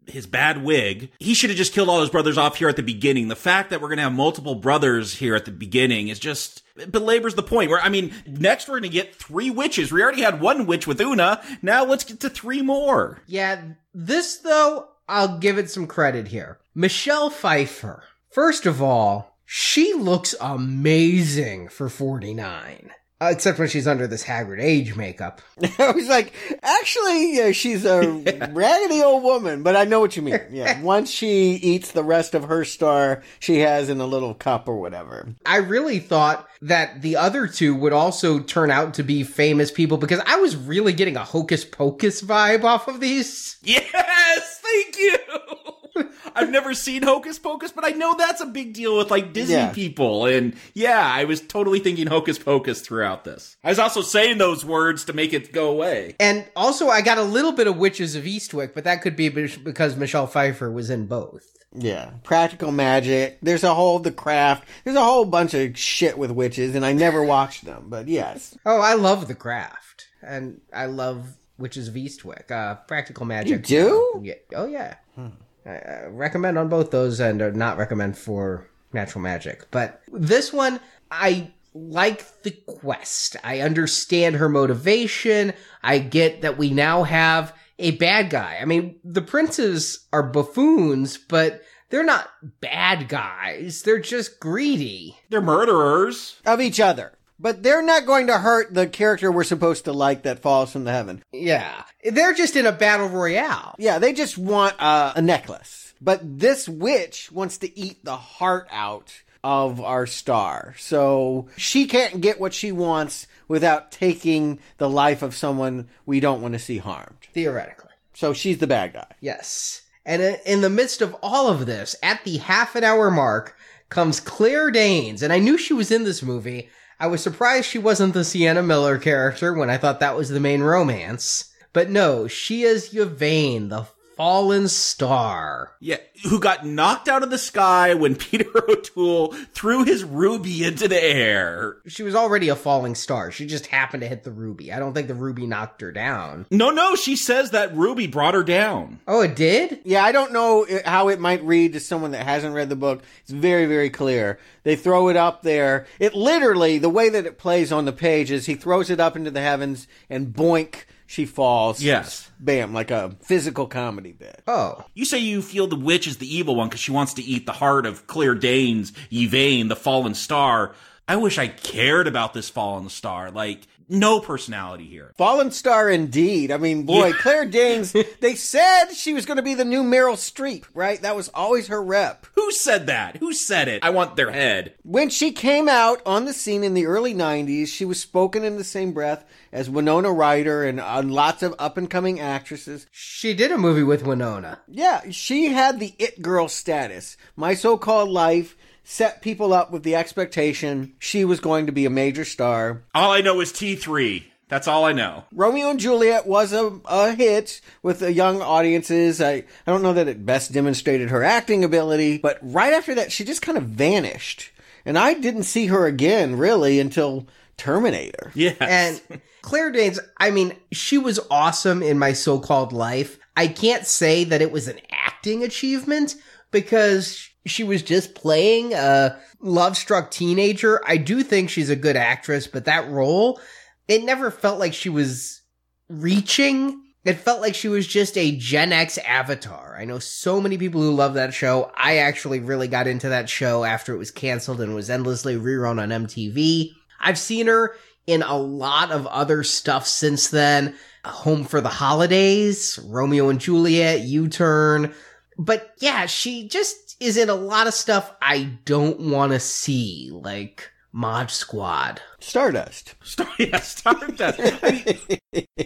Speaker 9: his bad wig, he should have just killed all his brothers off here at the beginning. The fact that we're going to have multiple brothers here at the beginning is just belabors the point. Where I mean, next we're going to get three witches. We already had one witch with Una. Now let's get to three more.
Speaker 7: Yeah, this though, I'll give it some credit here. Michelle Pfeiffer. First of all, she looks amazing for 49. Uh, except when she's under this haggard age makeup.
Speaker 8: I was like, actually, yeah, she's a raggedy old woman, but I know what you mean. Yeah, once she eats the rest of her star she has in a little cup or whatever.
Speaker 7: I really thought that the other two would also turn out to be famous people because I was really getting a hocus pocus vibe off of these.
Speaker 9: Yes, thank you. I've never seen Hocus Pocus, but I know that's a big deal with like Disney
Speaker 8: Yeah.
Speaker 9: people. And yeah, I was totally thinking Hocus Pocus throughout this. I was also saying those words to make it go away.
Speaker 7: And also, I got a little bit of Witches of Eastwick, but that could be be- because Michelle Pfeiffer was in both.
Speaker 8: Yeah, practical magic. There's a whole the craft. There's a whole bunch of shit with witches, and I never watched them. But yes,
Speaker 7: Oh, I love The Craft, and I love Witches of Eastwick. Uh, Practical Magic.
Speaker 8: You do?
Speaker 7: Yeah. Oh yeah. I, I recommend on both those, and uh, not recommend for Natural Magic. But this one, I like the quest. I understand her motivation. I get that we now have a bad guy. I mean, the princes are buffoons, but they're not bad guys. They're just greedy.
Speaker 9: They're murderers.
Speaker 8: of each other. But they're not going to hurt the character we're supposed to like that falls from the heaven.
Speaker 7: Yeah. They're just in a battle royale.
Speaker 8: Yeah, they just want uh, a necklace. But this witch wants to eat the heart out of our star. So she can't get what she wants without taking the life of someone we don't want to see harmed.
Speaker 7: Theoretically.
Speaker 8: So she's the bad guy.
Speaker 7: Yes. And in the midst of all of this, at the half an hour mark, comes Claire Danes. And I knew she was in this movie. I was surprised she wasn't the Sienna Miller character when I thought that was the main romance. But no, she is Yvaine, the fallen star.
Speaker 9: Yeah, who got knocked out of the sky when Peter O'Toole threw his ruby into the air.
Speaker 7: She was already a falling star. She just happened to hit the ruby. I don't think the ruby knocked her down.
Speaker 9: No, no, she says that ruby brought her down.
Speaker 7: Oh, it did?
Speaker 8: Yeah, I don't know how it might read to someone that hasn't read the book. It's very, very clear. They throw it up there. It literally, the way that it plays on the page is he throws it up into the heavens and boink, she falls.
Speaker 9: Yes.
Speaker 8: Bam, like a physical comedy bit.
Speaker 7: Oh.
Speaker 9: You say you feel the witch is the evil one because she wants to eat the heart of Claire Danes, Yvaine, the fallen star. I wish I cared about this fallen star. Like, no personality here.
Speaker 8: Fallen star indeed. I mean, boy,
Speaker 9: Yeah.
Speaker 8: Claire Danes, they said she was going to be the new Meryl Streep, right? That was always her rep.
Speaker 9: Who said that? Who said it? I want their head.
Speaker 8: When she came out on the scene in the early 90s, she was spoken in the same breath as Winona Ryder and uh, lots of up and coming actresses.
Speaker 7: She did a movie with Winona.
Speaker 8: Yeah, she had the it girl status. My so called life set people up with the expectation she was going to be a major star.
Speaker 9: All I know is T3. That's all I know.
Speaker 8: Romeo and Juliet was a, a hit with the young audiences. I, I don't know that it best demonstrated her acting ability, but right after that, she just kind of vanished. And I didn't see her again, really, until Terminator.
Speaker 9: Yes.
Speaker 7: And Claire Danes, I mean, she was awesome in my so called life. I can't say that it was an acting achievement because she was just playing a love struck teenager. I do think she's a good actress, but that role, it never felt like she was reaching. It felt like she was just a Gen X avatar. I know so many people who love that show. I actually really got into that show after it was canceled and was endlessly rerun on MTV. I've seen her in a lot of other stuff since then. Home for the Holidays, Romeo and Juliet, U-Turn. But yeah, she just is in a lot of stuff I don't want to see, like Mod Squad.
Speaker 8: Stardust.
Speaker 9: Star- yeah, Stardust.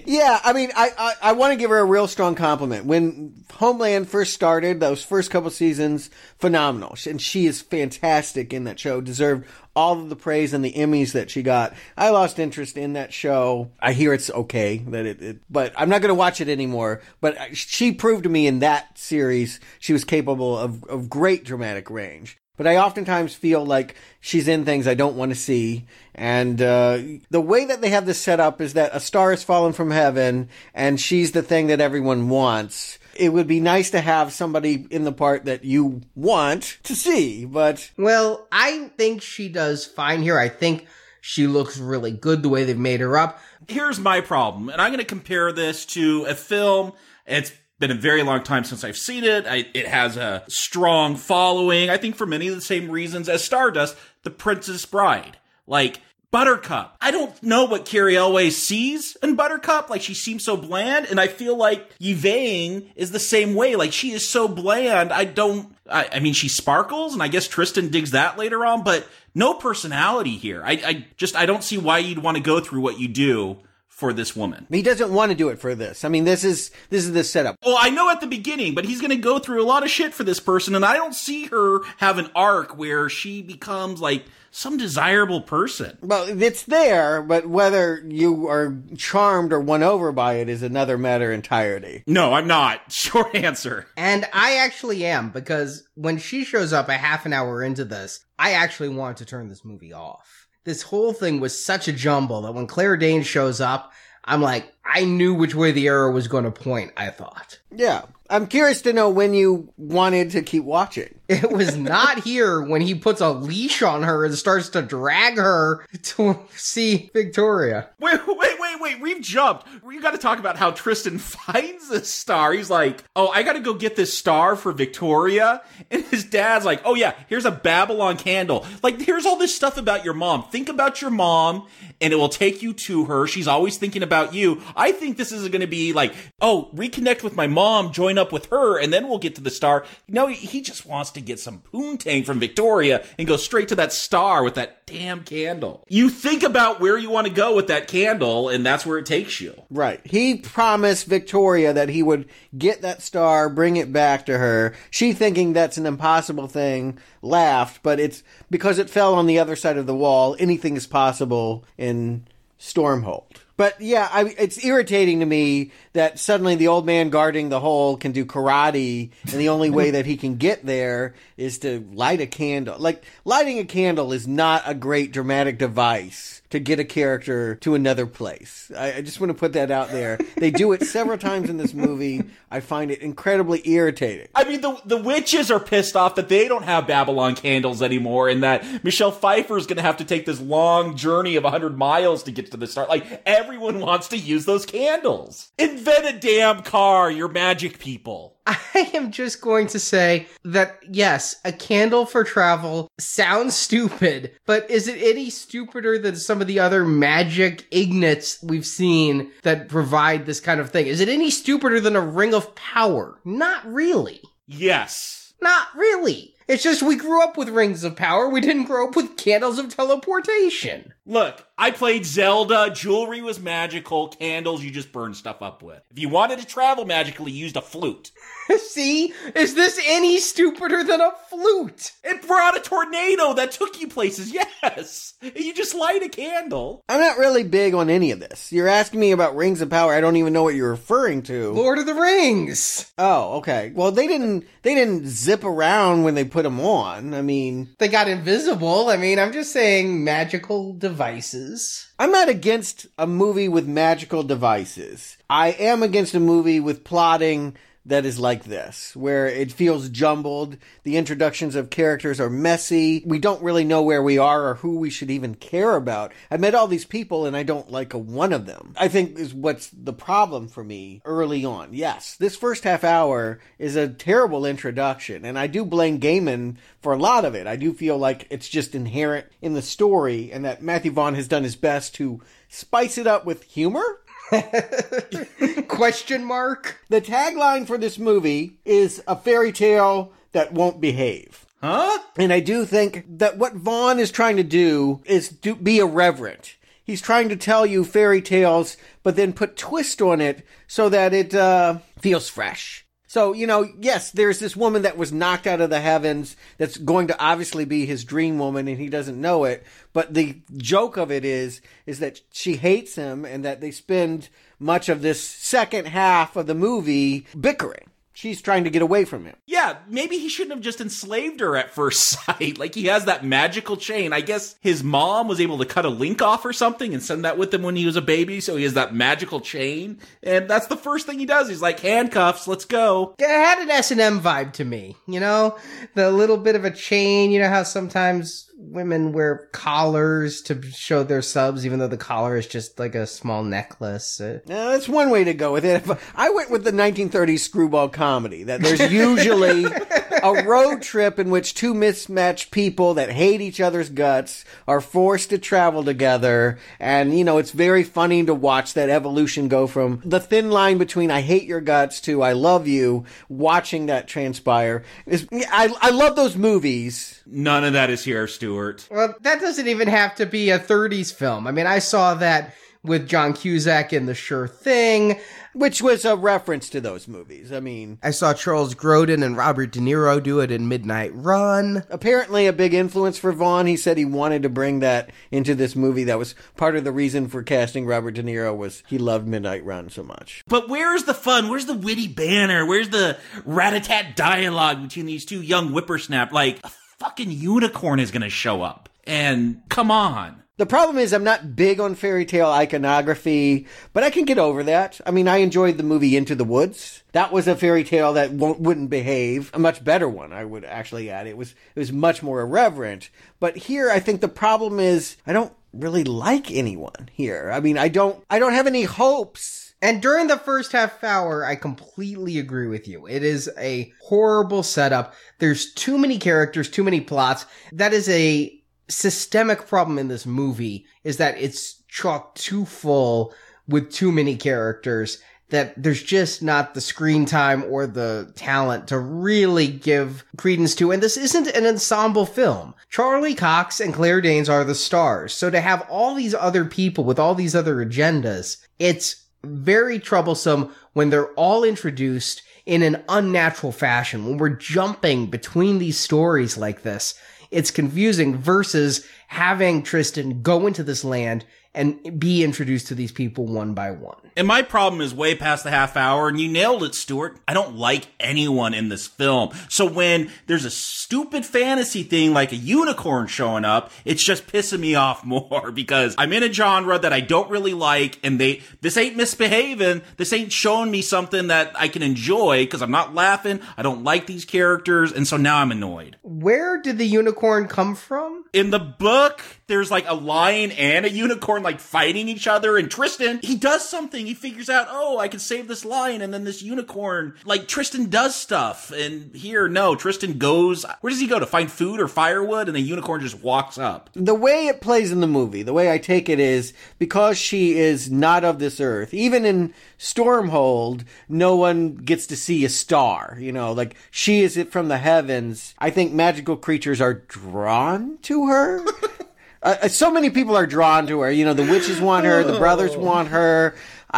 Speaker 8: Yeah, I mean, I, I, I want to give her a real strong compliment. When Homeland first started, those first couple seasons, phenomenal. And she is fantastic in that show. Deserved all of the praise and the Emmys that she got. I lost interest in that show. I hear it's okay that it, it but I'm not going to watch it anymore. But uh, she proved to me in that series she was capable of, of great dramatic range. But I oftentimes feel like she's in things I don't want to see. And uh, the way that they have this set up is that a star has fallen from heaven and she's the thing that everyone wants. It would be nice to have somebody in the part that you want to see, but
Speaker 7: Well, I think she does fine here. I think she looks really good the way they've made her up.
Speaker 9: Here's my problem, and I'm going to compare this to a film. It's been a very long time since I've seen it. I, it has a strong following. I think for many of the same reasons as Stardust, The Princess Bride. Like, Buttercup. I don't know what Cary Elwes sees in Buttercup. Like she seems so bland, and I feel like Yvaine is the same way. Like she is so bland. I don't. I, I mean, she sparkles, and I guess Tristan digs that later on, but no personality here. I, I just I don't see why you'd want to go through what you do for this woman.
Speaker 8: He doesn't want to do it for this. I mean, this is this is the setup.
Speaker 9: Well, I know at the beginning, but he's going to go through a lot of shit for this person, and I don't see her have an arc where she becomes like some desirable person.
Speaker 8: Well, it's there, but whether you are charmed or won over by it is another matter entirely.
Speaker 9: No, I'm not. Short answer.
Speaker 7: And I actually am because when she shows up a half an hour into this, I actually want to turn this movie off this whole thing was such a jumble that when Claire Danes shows up, I'm like, I knew which way the arrow was going to point, I thought.
Speaker 8: Yeah. I'm curious to know when you wanted to keep watching.
Speaker 7: It was not here when he puts a leash on her and starts to drag her to see Victoria.
Speaker 9: Wait, wait, wait, wait. We've jumped. We got to talk about how Tristan finds this star. He's like, oh, I got to go get this star for Victoria. And his dad's like, oh, yeah, here's a Babylon candle. Like, here's all this stuff about your mom. Think about your mom and it will take you to her. She's always thinking about you. I think this is going to be like, oh, reconnect with my mom, join up with her, and then we'll get to the star. No, he just wants to get some poontang from Victoria and go straight to that star with that damn candle. You think about where you want to go with that candle, and that's where it takes you.
Speaker 8: Right. He promised Victoria that he would get that star, bring it back to her. She, thinking that's an impossible thing, laughed, but it's because it fell on the other side of the wall. Anything is possible in Stormhold. But yeah, I, it's irritating to me that suddenly the old man guarding the hole can do karate, and the only way that he can get there is to light a candle. Like lighting a candle is not a great dramatic device to get a character to another place. I, I, just want to put that out there. They do it several times in this movie. I find it incredibly irritating.
Speaker 9: I mean, the the witches are pissed off that they don't have Babylon candles anymore, and that Michelle Pfeiffer is going to have to take this long journey of hundred miles to get to the start. Like everyone wants to use those candles. Invent a damn car, you're magic people.
Speaker 7: I am just going to say that yes, a candle for travel sounds stupid, but is it any stupider than some of the other magic ignits we've seen that provide this kind of thing? Is it any stupider than a ring of power? Not really.
Speaker 9: Yes.
Speaker 7: Not really. It's just we grew up with rings of power. We didn't grow up with candles of teleportation.
Speaker 9: Look, I played Zelda. Jewelry was magical. Candles, you just burn stuff up with. If you wanted to travel magically, you used a flute.
Speaker 7: See? Is this any stupider than a flute?
Speaker 9: It brought a tornado that took you places, yes. You just light a candle.
Speaker 8: I'm not really big on any of this. You're asking me about rings of power. I don't even know what you're referring to.
Speaker 7: Lord of the Rings.
Speaker 8: Oh, okay. Well, they didn't they didn't zip around when they put them on. I mean,
Speaker 7: they got invisible. I mean, I'm just saying magical devices.
Speaker 8: I'm not against a movie with magical devices. I am against a movie with plotting that is like this, where it feels jumbled. The introductions of characters are messy. We don't really know where we are or who we should even care about. I met all these people and I don't like a one of them. I think is what's the problem for me early on. Yes, this first half hour is a terrible introduction and I do blame Gaiman for a lot of it. I do feel like it's just inherent in the story and that Matthew Vaughn has done his best to spice it up with humor
Speaker 7: Question mark?
Speaker 8: The tagline for this movie is a fairy tale that won't behave.
Speaker 9: Huh?
Speaker 8: And I do think that what Vaughn is trying to do is to be irreverent. He's trying to tell you fairy tales, but then put twist on it so that it uh, feels fresh. So, you know, yes, there's this woman that was knocked out of the heavens that's going to obviously be his dream woman and he doesn't know it. But the joke of it is, is that she hates him and that they spend much of this second half of the movie bickering she's trying to get away from him.
Speaker 9: Yeah, maybe he shouldn't have just enslaved her at first sight. like he has that magical chain. I guess his mom was able to cut a link off or something and send that with him when he was a baby, so he has that magical chain. And that's the first thing he does. He's like handcuffs, let's go.
Speaker 7: It had an S&M vibe to me, you know? The little bit of a chain, you know how sometimes women wear collars to show their subs, even though the collar is just like a small necklace. Uh,
Speaker 8: that's one way to go with it. I went with the 1930s screwball comedy that there's usually a road trip in which two mismatched people that hate each other's guts are forced to travel together. And, you know, it's very funny to watch that evolution go from the thin line between I hate your guts to I love you, watching that transpire. Is I, I love those movies.
Speaker 9: None of that is here, Stuart.
Speaker 7: Well, that doesn't even have to be a 30s film. I mean, I saw that with John Cusack in The Sure Thing.
Speaker 8: Which was a reference to those movies. I mean,
Speaker 7: I saw Charles Grodin and Robert De Niro do it in Midnight Run.
Speaker 8: apparently a big influence for Vaughn. He said he wanted to bring that into this movie. That was part of the reason for casting Robert De Niro was he loved Midnight Run so much.
Speaker 9: But where's the fun? Where's the witty banner? Where's the rat-a-tat dialogue between these two young whippersnap? Like, a fucking unicorn is gonna show up. And come on.
Speaker 8: The problem is I'm not big on fairy tale iconography, but I can get over that. I mean, I enjoyed the movie Into the Woods. That was a fairy tale that wouldn't behave. A much better one, I would actually add. It was it was much more irreverent. But here, I think the problem is I don't really like anyone here. I mean, I don't I don't have any hopes.
Speaker 7: And during the first half hour, I completely agree with you. It is a horrible setup. There's too many characters, too many plots. That is a systemic problem in this movie is that it's chock too full with too many characters that there's just not the screen time or the talent to really give credence to. And this isn't an ensemble film. Charlie Cox and Claire Danes are the stars. So to have all these other people with all these other agendas, it's very troublesome when they're all introduced in an unnatural fashion. When we're jumping between these stories like this, it's confusing versus having Tristan go into this land and be introduced to these people one by one.
Speaker 9: And my problem is way past the half hour, and you nailed it, Stuart. I don't like anyone in this film. So when there's a stupid fantasy thing like a unicorn showing up, it's just pissing me off more because I'm in a genre that I don't really like, and they this ain't misbehaving. This ain't showing me something that I can enjoy because I'm not laughing. I don't like these characters, and so now I'm annoyed.
Speaker 7: Where did the unicorn come from?
Speaker 9: In the book, there's like a lion and a unicorn like fighting each other, and Tristan he does something. He figures out, oh, I can save this lion, and then this unicorn. Like Tristan does stuff, and here, no, Tristan goes. Where does he go to find food or firewood? And the unicorn just walks up.
Speaker 8: The way it plays in the movie, the way I take it is because she is not of this earth. Even in Stormhold, no one gets to see a star. You know, like she is it from the heavens. I think magical creatures are drawn to her. Uh, so many people are drawn to her. You know, the witches want her, the brothers want her.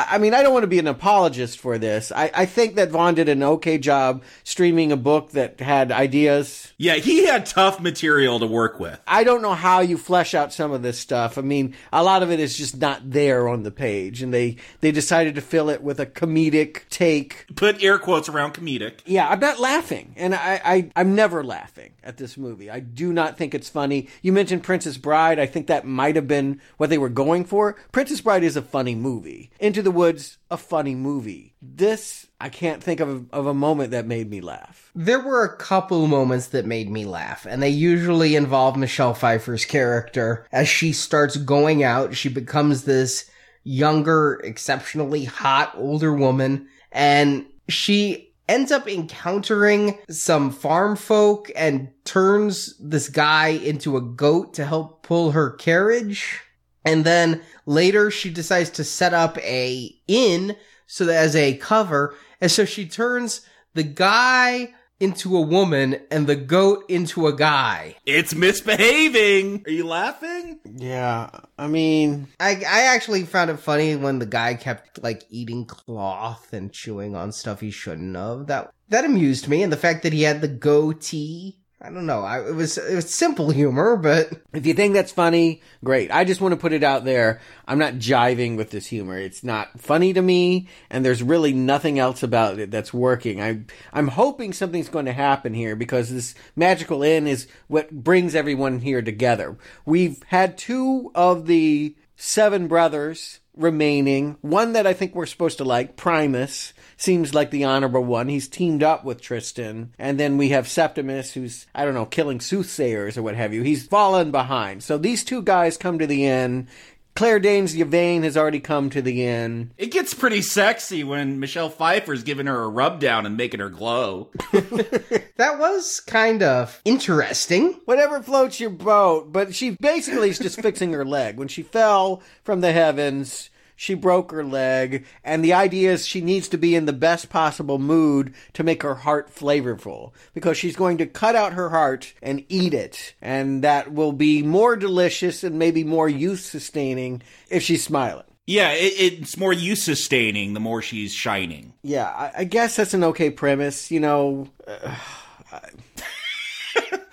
Speaker 8: I, mean, I don't want to be an apologist for this. I, I think that Vaughn did an okay job streaming a book that had ideas.
Speaker 9: Yeah, he had tough material to work with.
Speaker 8: I don't know how you flesh out some of this stuff. I mean, a lot of it is just not there on the page, and they they decided to fill it with a comedic take.
Speaker 9: Put air quotes around comedic.
Speaker 8: Yeah, I'm not laughing, and I, I I'm never laughing at this movie. I do not think it's funny. You mentioned Princess Bride. I think that might have been what they were going for. Princess Bride is a funny movie. Into the Woods, a funny movie. This, I can't think of of a moment that made me laugh.
Speaker 7: There were a couple moments that made me laugh, and they usually involve Michelle Pfeiffer's character. As she starts going out, she becomes this younger, exceptionally hot older woman, and she ends up encountering some farm folk and turns this guy into a goat to help pull her carriage. And then later she decides to set up a inn so that as a cover. And so she turns the guy into a woman and the goat into a guy.
Speaker 9: It's misbehaving. Are you laughing?
Speaker 8: Yeah, I mean,
Speaker 7: I I actually found it funny when the guy kept like eating cloth and chewing on stuff he shouldn't have. That that amused me, and the fact that he had the goatee. I don't know. I, it was it was simple humor, but
Speaker 8: if you think that's funny, great. I just want to put it out there. I'm not jiving with this humor. It's not funny to me, and there's really nothing else about it that's working. I I'm hoping something's going to happen here because this magical inn is what brings everyone here together. We've had two of the seven brothers remaining. One that I think we're supposed to like, Primus, seems like the honorable one. He's teamed up with Tristan. And then we have Septimus, who's, I don't know, killing soothsayers or what have you. He's fallen behind. So these two guys come to the inn. Claire Danes' Yvaine has already come to the inn.
Speaker 9: It gets pretty sexy when Michelle Pfeiffer's giving her a rub down and making her glow.
Speaker 7: That was kind of interesting.
Speaker 8: Whatever floats your boat, but she basically is just fixing her leg. When she fell from the heavens, she broke her leg, and the idea is she needs to be in the best possible mood to make her heart flavorful because she's going to cut out her heart and eat it, and that will be more delicious and maybe more youth sustaining if she's smiling.
Speaker 9: Yeah, it, it's more use sustaining the more she's shining.
Speaker 8: Yeah, I, I guess that's an okay premise. You know, uh,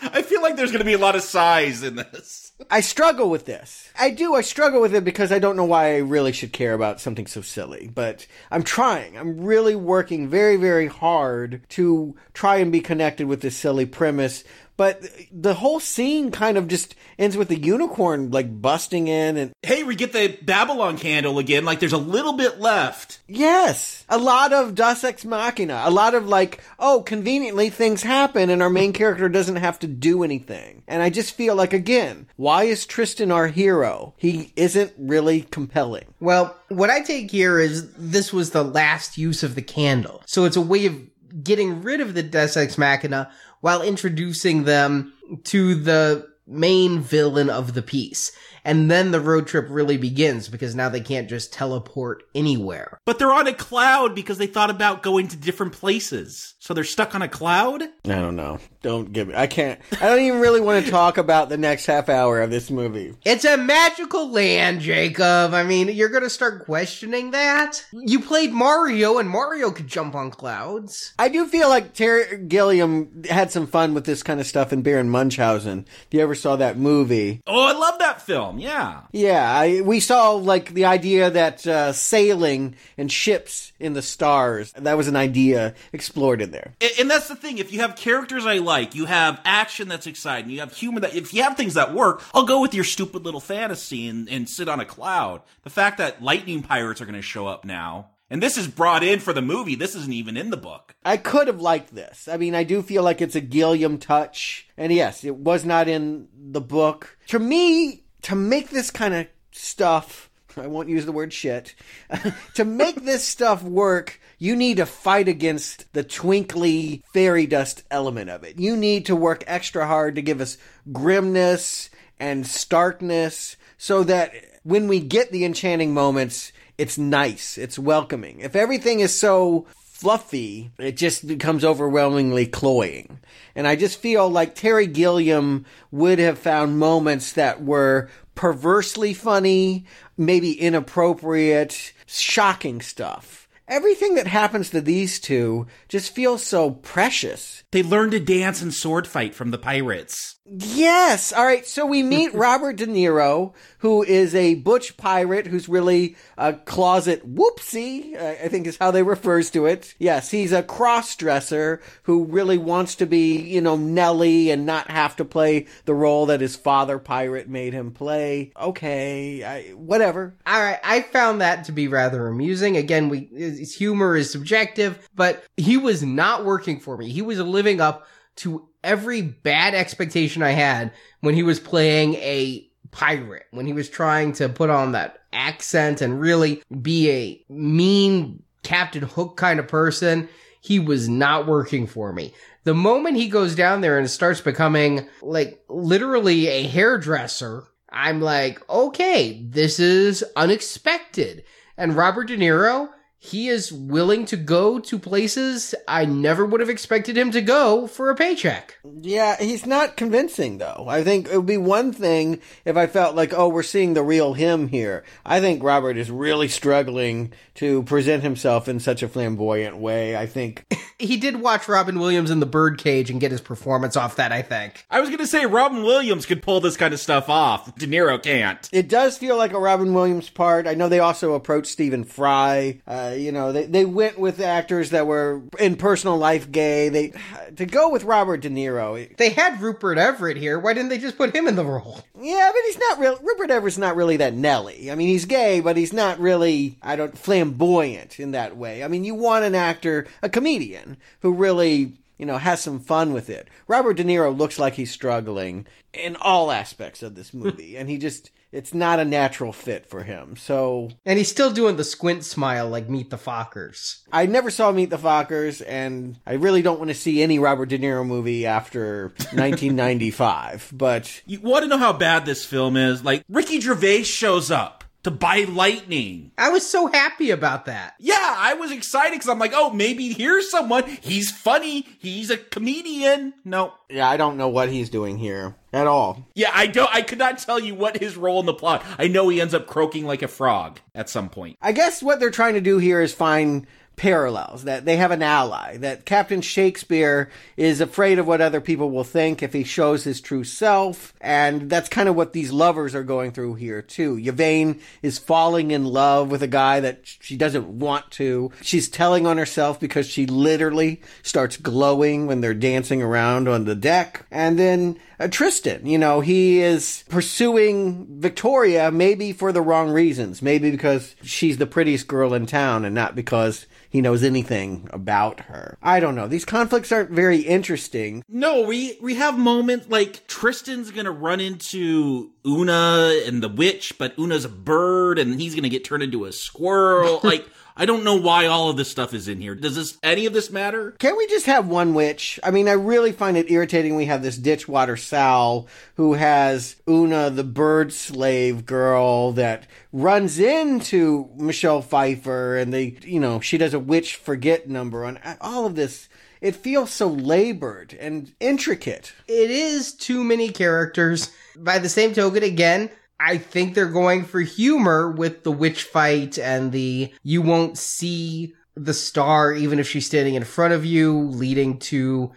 Speaker 9: I feel like there's going to be a lot of sighs in this.
Speaker 8: I struggle with this. I do. I struggle with it because I don't know why I really should care about something so silly. But I'm trying. I'm really working very, very hard to try and be connected with this silly premise. But the whole scene kind of just ends with the unicorn like busting in and
Speaker 9: Hey, we get the Babylon candle again. Like there's a little bit left.
Speaker 8: yes, a lot of Deus Ex Machina, a lot of like, oh, conveniently things happen and our main character doesn't have to do anything. And I just feel like again, why is Tristan our hero? He isn't really compelling.
Speaker 7: Well, what I take here is this was the last use of the candle. So it's a way of getting rid of the Deus Ex Machina while introducing them to the main villain of the piece. And then the road trip really begins because now they can't just teleport anywhere.
Speaker 9: But they're on a cloud because they thought about going to different places. So they're stuck on a cloud?
Speaker 8: I don't know. Don't give me. I can't. I don't even really want to talk about the next half hour of this movie.
Speaker 7: It's a magical land, Jacob. I mean, you're gonna start questioning that? You played Mario and Mario could jump on clouds.
Speaker 8: I do feel like Terry Gilliam had some fun with this kind of stuff in Baron Munchausen. If you ever saw that movie,
Speaker 9: Oh, I love that film. Yeah.
Speaker 8: yeah, I, we saw like the idea that uh, sailing and ships in the stars. That was an idea explored in there.
Speaker 9: A- And that's the thing. If you have characters I like, you have action that's exciting, you have humor that, if you have things that work, I'll go with your stupid little fantasy and, and sit on a cloud. The fact that lightning pirates are going to show up now, and this is brought in for the movie, this isn't even in the book.
Speaker 8: I could have liked this. I mean, I do feel like it's a Gilliam touch. And yes, it was not in the book. To me, to make this kind of stuff, I won't use the word shit, to make this stuff work, you need to fight against the twinkly fairy dust element of it. You need to work extra hard to give us grimness and starkness so that when we get the enchanting moments, it's nice, it's welcoming. If everything is so fluffy, it just becomes overwhelmingly cloying. And I just feel like Terry Gilliam would have found moments that were perversely funny, maybe inappropriate, shocking stuff. Everything that happens to these two just feels so precious.
Speaker 9: They learn to dance and sword fight from the pirates.
Speaker 8: Yes. All right. So we meet Robert De Niro, who is a butch pirate who's really a closet whoopsie, I think is how they refers to it. Yes, he's a cross dresser who really wants to be, you know, Nelly and not have to play the role that his father pirate made him play. Okay, I, whatever.
Speaker 7: All right, I found that to be rather amusing. Again, we his humor is subjective, but he was not working for me. He was living up to every bad expectation I had when he was playing a pirate, when he was trying to put on that accent and really be a mean Captain Hook kind of person. He was not working for me. The moment he goes down there and starts becoming like literally a hairdresser, I'm like, okay, this is unexpected. And Robert De Niro, he is willing to go to places I never would have expected him to go for a paycheck.
Speaker 8: Yeah, he's not convincing though. I think it would be one thing if I felt like, oh, we're seeing the real him here. I think Robert is really struggling to present himself in such a flamboyant way. I think
Speaker 7: He did watch Robin Williams in the Birdcage and get his performance off that, I think.
Speaker 9: I was going to say Robin Williams could pull this kind of stuff off. De Niro can't.
Speaker 8: it does feel like a Robin Williams part. I know they also approached Stephen Fry. Uh, you know, they, they went with actors that were in personal life gay. They to go with Robert De Niro.
Speaker 7: They had Rupert Everett here. Why didn't they just put him in the role?
Speaker 8: Yeah, but he's not real. Rupert Everett's not really that Nelly. I mean, he's gay, but he's not really, I don't, flamboyant in that way. I mean, you want an actor, a comedian, who really, you know, has some fun with it. Robert De Niro looks like he's struggling in all aspects of this movie, and he just it's not a natural fit for him. So
Speaker 7: And he's still doing the squint smile like Meet the Fockers.
Speaker 8: I never saw Meet the Fockers, and I really don't want to see any Robert De Niro movie after 1995. But
Speaker 9: You want to know how bad this film is? Like, Ricky Gervais shows up to buy lightning.
Speaker 7: I was so happy about that.
Speaker 9: Yeah, I was excited because I'm like, oh, maybe here's someone. He's funny. He's a comedian. No.
Speaker 8: yeah, I don't know what he's doing here at all.
Speaker 9: Yeah, I don't. I could not tell you what his role in the plot. I know he ends up croaking like a frog at some point.
Speaker 8: I guess what they're trying to do here is find parallels that they have an ally that captain shakespeare is afraid of what other people will think if he shows his true self. And that's kind of what these lovers are going through here too. Yvaine is falling in love with a guy that she doesn't want to. She's telling on herself because she literally starts glowing when they're dancing around on the deck. And then uh, Tristan, you know, he is pursuing Victoria maybe for the wrong reasons. Maybe because she's the prettiest girl in town and not because he knows anything about her. I don't know. These conflicts aren't very interesting.
Speaker 9: No, we we have moments like Tristan's gonna run into Una and the witch, but Una's a bird and he's gonna get turned into a squirrel. like I don't know why all of this stuff is in here. Does this any of this matter?
Speaker 8: Can't we just have one witch? I mean, I really find it irritating we have this Ditchwater Sal who has Una, the bird slave girl that runs into Michelle Pfeiffer and they, you know, she does a witch forget number on all of this. It feels so labored and intricate.
Speaker 7: It is too many characters. By the same token, again, I think they're going for humor with the witch fight and the you won't see the star even if she's standing in front of you, leading to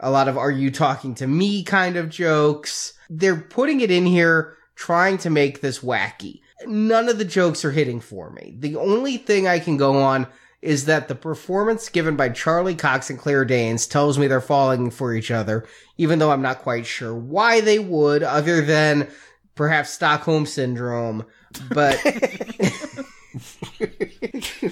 Speaker 7: a lot of are you talking to me kind of jokes. They're putting it in here trying to make this wacky. None of the jokes are hitting for me. The only thing I can go on is that the performance given by Charlie Cox and Claire Danes tells me they're falling for each other, even though I'm not quite sure why they would, other than perhaps Stockholm syndrome. But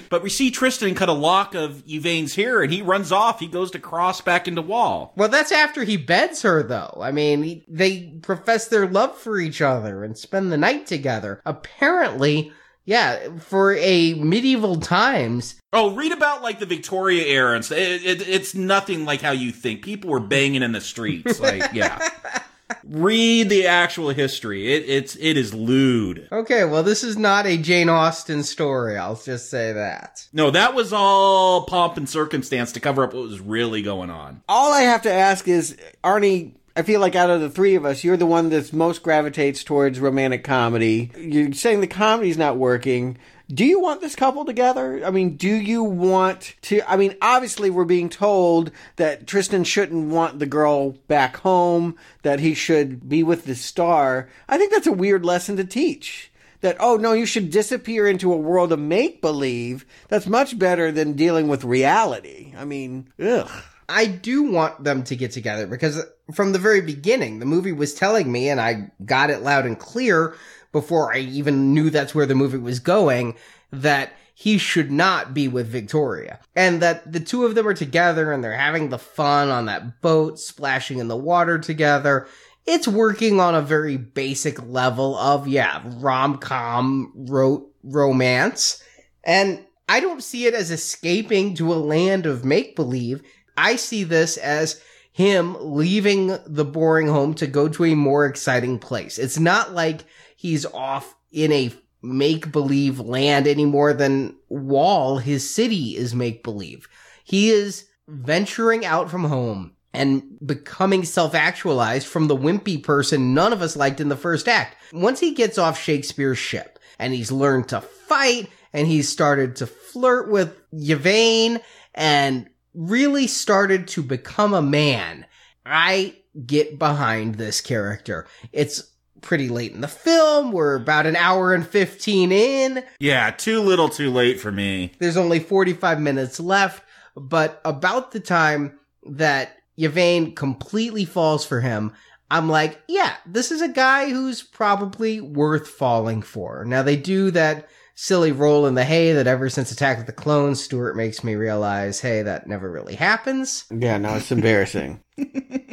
Speaker 9: But we see Tristan cut a lock of Yvaine's hair and he runs off. He goes to cross back into wall.
Speaker 7: well, that's after he beds her, though. I mean, he- they profess their love for each other and spend the night together. Apparently, yeah, for a medieval times,
Speaker 9: Oh, read about like the Victoria era and. It, it, it's nothing like how you think. People were banging in the streets. Like, yeah. Read the actual history. It, it's it is lewd.
Speaker 7: Okay, well, this is not a Jane Austen story. I'll just say that.
Speaker 9: No, that was all pomp and circumstance to cover up what was really going on.
Speaker 8: All I have to ask is, Arnie, I feel like out of the three of us, you're the one that's most gravitates towards romantic comedy. You're saying the comedy's not working. Do you want this couple together? I mean, do you want to? I mean, obviously, we're being told that Tristan shouldn't want the girl back home, that he should be with the star. I think that's a weird lesson to teach. That, oh no, you should disappear into a world of make believe. That's much better than dealing with reality. I mean, ugh.
Speaker 7: I do want them to get together because from the very beginning, the movie was telling me, and I got it loud and clear before I even knew that's where the movie was going, that he should not be with Victoria. And that the two of them are together and they're having the fun on that boat, splashing in the water together. It's working on a very basic level of, yeah, rom-com ro- romance. And I don't see it as escaping to a land of make-believe. I see this as him leaving the boring home to go to a more exciting place. It's not like he's off in a make believe land any more than Wall, his city, is make believe. He is venturing out from home and becoming self actualized from the wimpy person none of us liked in the first act. Once he gets off Shakespeare's ship and he's learned to fight and he's started to flirt with Yvaine and really started to become a man, I get behind this character. It's pretty late in the film. We're about an hour and 15 in.
Speaker 9: Yeah, too little too late for me.
Speaker 7: There's only 45 minutes left, but about the time that Yvaine completely falls for him, I'm like, yeah, this is a guy who's probably worth falling for. Now they do that silly roll in the hay that ever since Attack of the Clones, Stuart makes me realize, hey, that never really happens.
Speaker 8: Yeah, no, it's embarrassing.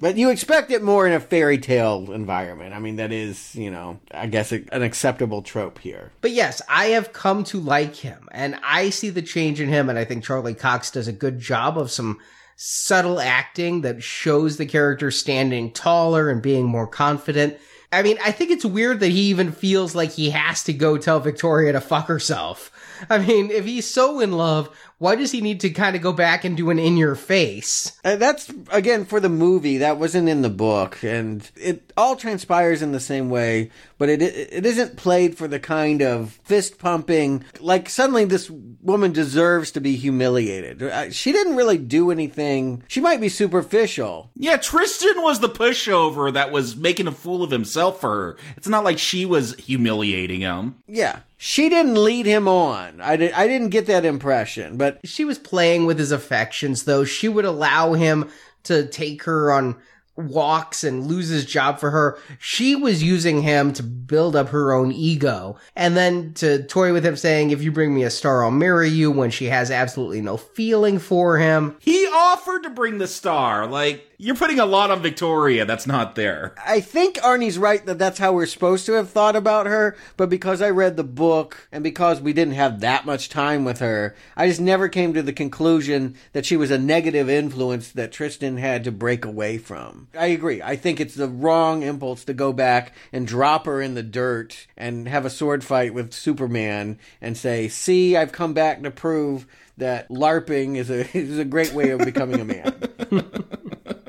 Speaker 8: but you expect it more in a fairy tale environment. I mean, that is, you know, I guess a, an acceptable trope here.
Speaker 7: But yes, I have come to like him, and I see the change in him, and I think Charlie Cox does a good job of some subtle acting that shows the character standing taller and being more confident. I mean, I think it's weird that he even feels like he has to go tell Victoria to fuck herself. I mean, if he's so in love, why does he need to kind of go back and do an in your face?
Speaker 8: Uh, that's again for the movie. That wasn't in the book, and it all transpires in the same way. But it it isn't played for the kind of fist pumping. Like suddenly this woman deserves to be humiliated. Uh, She didn't really do anything. She might be superficial.
Speaker 9: Yeah, Tristan was the pushover that was making a fool of himself for her. It's not like she was humiliating him.
Speaker 8: Yeah. She didn't lead him on. I, di- I didn't get that impression, but
Speaker 7: She was playing with his affections, though. She would allow him to take her on walks and lose his job for her. She was using him to build up her own ego and then to toy with him saying, if you bring me a star, I'll marry you when she has absolutely no feeling for him.
Speaker 9: He offered to bring the star. Like, you're putting a lot on Victoria that's not there.
Speaker 8: I think Arnie's right that that's how we're supposed to have thought about her, but because I read the book and because we didn't have that much time with her, I just never came to the conclusion that she was a negative influence that Tristan had to break away from. I agree. I think it's the wrong impulse to go back and drop her in the dirt and have a sword fight with Superman and say, "See, I've come back to prove that LARPing is a is a great way of becoming a man."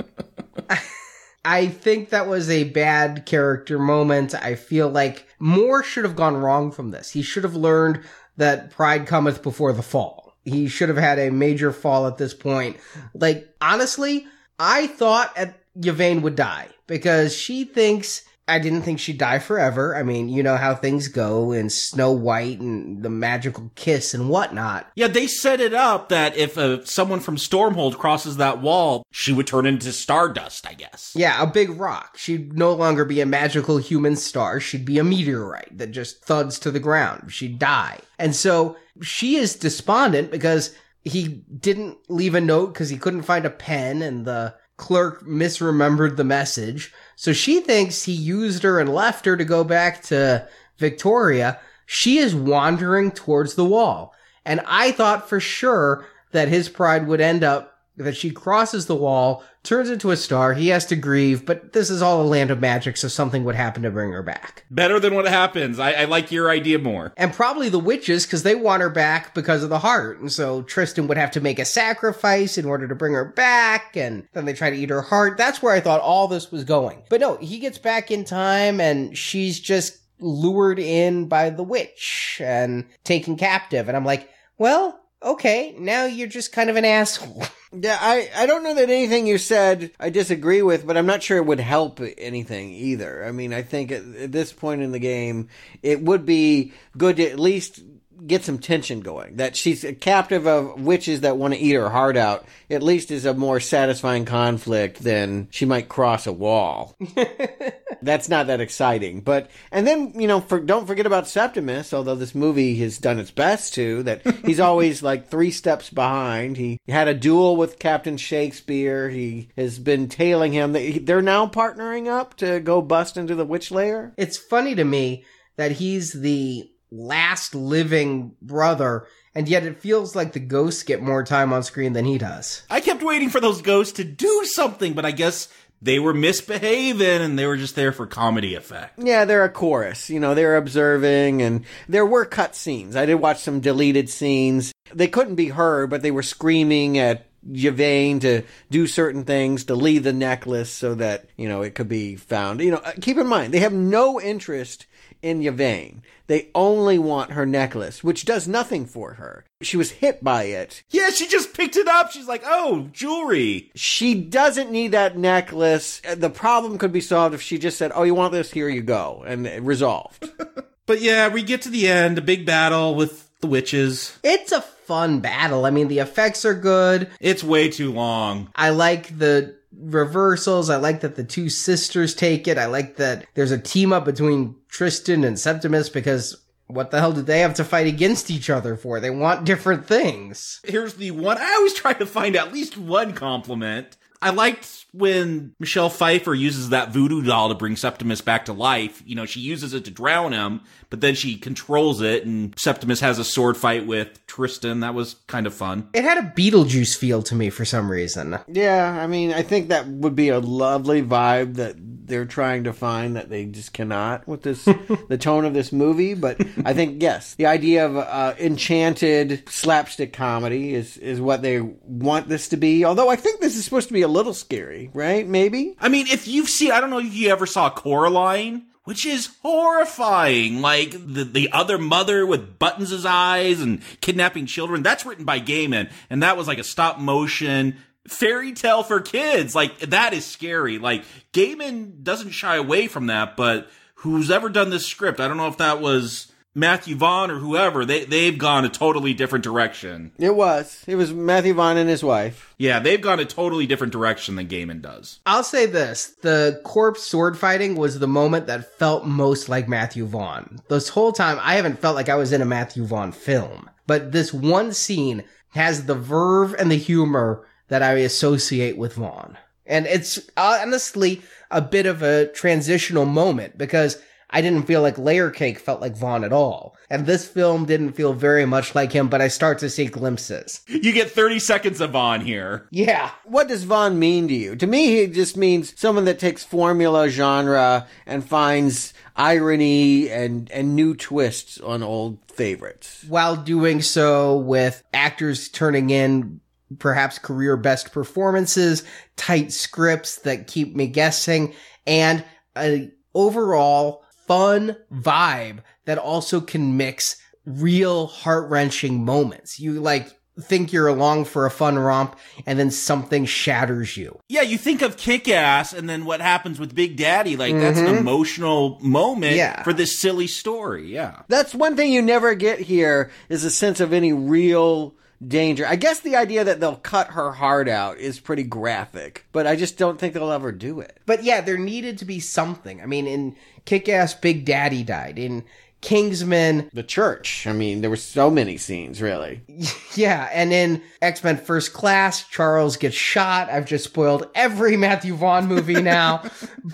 Speaker 7: I think that was a bad character moment. I feel like more should have gone wrong from this. He should have learned that pride cometh before the fall. He should have had a major fall at this point. Like, honestly, I thought at Yvaine would die because she thinks I didn't think she'd die forever. I mean, you know how things go in Snow White and the magical kiss and whatnot.
Speaker 9: Yeah, they set it up that if uh, someone from Stormhold crosses that wall, she would turn into stardust, I guess.
Speaker 7: Yeah, a big rock. She'd no longer be a magical human star. She'd be a meteorite that just thuds to the ground. She'd die. And so she is despondent because he didn't leave a note because he couldn't find a pen and the clerk misremembered the message. So she thinks he used her and left her to go back to Victoria. She is wandering towards the wall. And I thought for sure that his pride would end up that she crosses the wall, turns into a star, he has to grieve, but this is all a land of magic, so something would happen to bring her back.
Speaker 9: Better than what happens. I, I like your idea more.
Speaker 7: And probably the witches, because they want her back because of the heart. And so Tristan would have to make a sacrifice in order to bring her back, and then they try to eat her heart. That's where I thought all this was going. But no, he gets back in time, and she's just lured in by the witch and taken captive. And I'm like, well, okay, now you're just kind of an asshole.
Speaker 8: Yeah, I, I don't know that anything you said I disagree with, but I'm not sure it would help anything either. I mean, I think at, at this point in the game, it would be good to at least get some tension going. That she's a captive of witches that want to eat her heart out, at least is a more satisfying conflict than she might cross a wall. That's not that exciting. But, and then, you know, for, don't forget about Septimus, although this movie has done its best to, that he's always like three steps behind. He had a duel with Captain Shakespeare. He has been tailing him. They- They're now partnering up to go bust into the witch lair.
Speaker 7: It's funny to me that he's the last living brother, and yet it feels like the ghosts get more time on screen than he does.
Speaker 9: I kept waiting for those ghosts to do something, but I guess they were misbehaving and they were just there for comedy effect.
Speaker 8: Yeah, they're a chorus. You know, they're observing, and there were cut scenes. I did watch some deleted scenes. They couldn't be heard, but they were screaming at Yvaine to do certain things, to leave the necklace so that, you know, it could be found. You know, uh, keep in mind, they have no interest in Yvaine. They only want her necklace, which does nothing for her. She was hit by it.
Speaker 9: Yeah, she just picked it up. She's like, oh, jewelry.
Speaker 8: She doesn't need that necklace. Uh, The problem could be solved if she just said, oh, you want this? Here you go. And resolved.
Speaker 9: But yeah, we get to the end, a big battle with the witches.
Speaker 7: It's a fun battle. I mean, the effects are good.
Speaker 9: It's way too long.
Speaker 7: I like the reversals. I like that the two sisters take it. I like that there's a team up between Tristan and Septimus because what the hell did they have to fight against each other for? They want different things.
Speaker 9: Here's the one I always try to find at least one compliment. I liked when Michelle Pfeiffer uses that voodoo doll to bring Septimus back to life. You know, she uses it to drown him, but then she controls it, and Septimus has a sword fight with Tristan. That was kind of fun.
Speaker 7: It had a Beetlejuice feel to me for some reason.
Speaker 8: Yeah, I mean, I think that would be a lovely vibe that they're trying to find that they just cannot with this the tone of this movie. But I think yes, the idea of uh, enchanted slapstick comedy is is what they want this to be. Although I think this is supposed to be a little scary, right? Maybe.
Speaker 9: I mean, if you've seen, I don't know if you ever saw Coraline. Which is horrifying. Like the, the other mother with buttons' eyes and kidnapping children. That's written by Gaiman. And that was like a stop motion fairy tale for kids. Like that is scary. Like Gaiman doesn't shy away from that, but who's ever done this script, I don't know if that was Matthew Vaughn or whoever, they they've gone a totally different direction.
Speaker 8: It was. It was Matthew Vaughn and his wife.
Speaker 9: Yeah, they've gone a totally different direction than Gaiman does.
Speaker 7: I'll say this the corpse sword fighting was the moment that felt most like Matthew Vaughn. This whole time, I haven't felt like I was in a Matthew Vaughn film. But this one scene has the verve and the humor that I associate with Vaughn. And it's uh, honestly a bit of a transitional moment because I didn't feel like Layer Cake felt like Vaughn at all. And this film didn't feel very much like him, but I start to see glimpses.
Speaker 9: You get 30 seconds of Vaughn here.
Speaker 7: Yeah.
Speaker 8: What does Vaughn mean to you? To me, he just means someone that takes formula genre and finds irony and, and new twists on old favorites.
Speaker 7: While doing so with actors turning in perhaps career best performances, tight scripts that keep me guessing, and a overall fun vibe that also can mix real heart wrenching moments. You like think you're along for a fun romp and then something shatters you.
Speaker 9: Yeah, you think of kick ass and then what happens with Big Daddy. Like, mm-hmm. that's an emotional moment yeah. for this silly story. Yeah.
Speaker 8: That's one thing you never get here is a sense of any real danger. I guess the idea that they'll cut her heart out is pretty graphic, but I just don't think they'll ever do it.
Speaker 7: But yeah, there needed to be something. I mean, in Kick Ass, Big Daddy died. In Kingsman.
Speaker 8: The church. I mean, there were so many scenes, really.
Speaker 7: Yeah, and in X Men First Class, Charles gets shot. I've just spoiled every Matthew Vaughn movie now.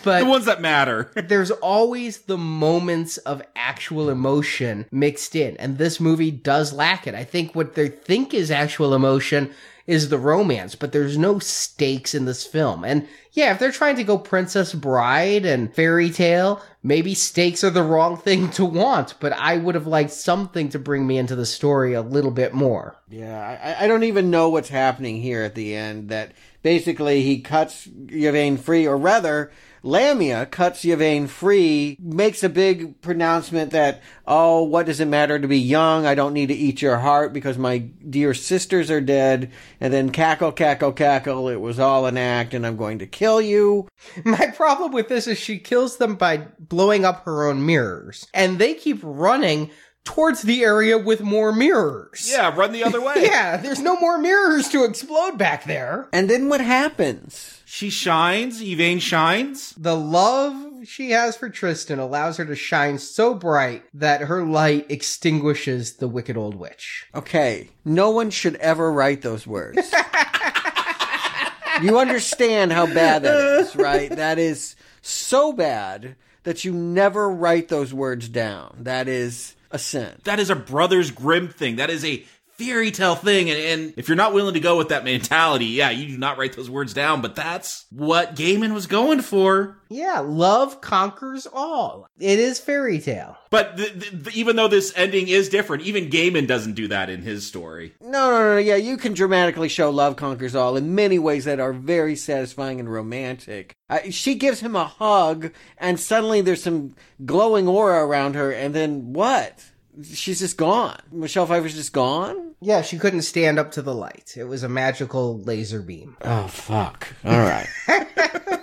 Speaker 7: but
Speaker 9: the ones that matter.
Speaker 7: there's always the moments of actual emotion mixed in, and this movie does lack it. I think what they think is actual emotion is the romance, but there's no stakes in this film. And yeah, if they're trying to go Princess Bride and fairy tale, maybe stakes are the wrong thing to want, but I would have liked something to bring me into the story a little bit more.
Speaker 8: Yeah, I, I don't even know what's happening here at the end. That basically he cuts Yvaine free, or rather, Lamia cuts Yvaine free, makes a big pronouncement that, oh, what does it matter to be young? I don't need to eat your heart because my dear sisters are dead. And then cackle, cackle, cackle. It was all an act and I'm going to kill you.
Speaker 7: My problem with this is she kills them by blowing up her own mirrors. And they keep running towards the area with more mirrors.
Speaker 9: Yeah, run the other way.
Speaker 7: yeah, there's no more mirrors to explode back there.
Speaker 8: And then what happens?
Speaker 9: She shines. Yvaine shines.
Speaker 7: The love she has for Tristan allows her to shine so bright that her light extinguishes the wicked old witch.
Speaker 8: Okay, no one should ever write those words. you understand how bad that is, right? That is so bad that you never write those words down. That is a sin.
Speaker 9: That is a Brothers Grimm thing. That is a fairy tale thing. And, and, if you're not willing to go with that mentality, yeah, you do not write those words down, but that's what Gaiman was going for.
Speaker 7: Yeah, love conquers all. It is fairy tale.
Speaker 9: But even though this ending is different, even Gaiman doesn't do that in his story.
Speaker 8: No, no, no, yeah, you can dramatically show love conquers all in many ways that are very satisfying and romantic. Uh, she gives him a hug, and suddenly there's some glowing aura around her, and then what? She's just gone. Michelle Pfeiffer's just gone.
Speaker 7: Yeah, she couldn't stand up to the light. It was a magical laser beam.
Speaker 8: Oh fuck! All right.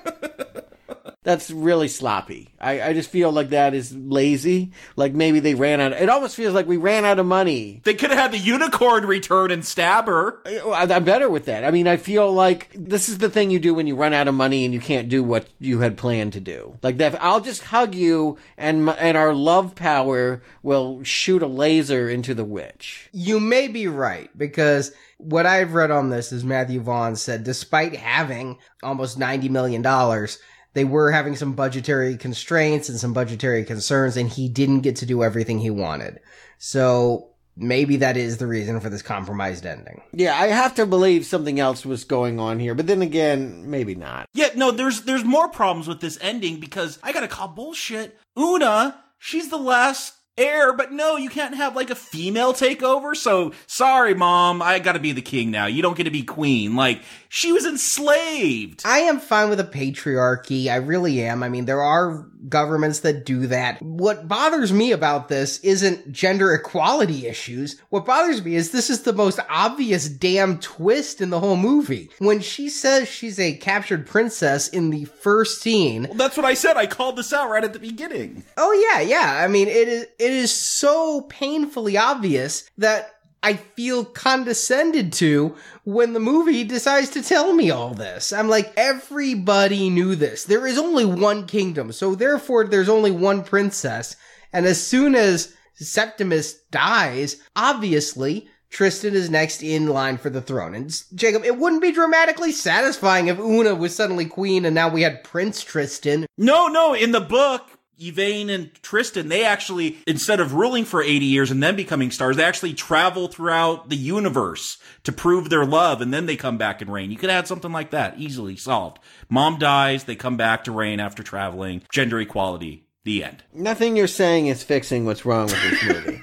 Speaker 8: that's really sloppy. I, I just feel like that is lazy. Like maybe they ran out. It almost feels like we ran out of money.
Speaker 9: They could have had the unicorn return and stab her.
Speaker 8: Uh, I- I'm better with that. I mean, I feel like this is the thing you do when you run out of money and you can't do what you had planned to do. Like that, I'll just hug you and and our love power will shoot a laser into the witch.
Speaker 7: You may be right because what I've read on this is Matthew Vaughn said despite having almost $90 million, they were having some budgetary constraints and some budgetary concerns and he didn't get to do everything he wanted. So maybe that is the reason for this compromised ending.
Speaker 8: Yeah, I have to believe something else was going on here, but then again, maybe not.
Speaker 9: Yeah, no, there's there's more problems with this ending because I gotta call bullshit. Una, she's the last heir, but no, you can't have like a female takeover. So sorry, mom, I gotta be the king now. You don't get to be queen. Like she was enslaved.
Speaker 7: I am fine with a patriarchy. I really am. I mean, there are governments that do that. What bothers me about this isn't gender equality issues. What bothers me is this is the most obvious damn twist in the whole movie. When she says she's a captured princess in the first scene.
Speaker 9: Well, that's what I said. I called this out right at the beginning.
Speaker 7: Oh yeah, yeah. I mean, it is, it is so painfully obvious that I feel condescended to when the movie decides to tell me all this. I'm like, everybody knew this. There is only one kingdom, so therefore there's only one princess. And as soon as Septimus dies, obviously, Tristan is next in line for the throne. And Jacob, it wouldn't be dramatically satisfying if Una was suddenly queen and now we had Prince Tristan.
Speaker 9: No, no, in the book, Yvaine and Tristan, they actually, instead of ruling for 80 years and then becoming stars, they actually travel throughout the universe to prove their love and then they come back and reign. You could add something like that, easily solved. Mom dies, they come back to reign after traveling. Gender equality. The end.
Speaker 8: Nothing you're saying is fixing what's wrong with this movie.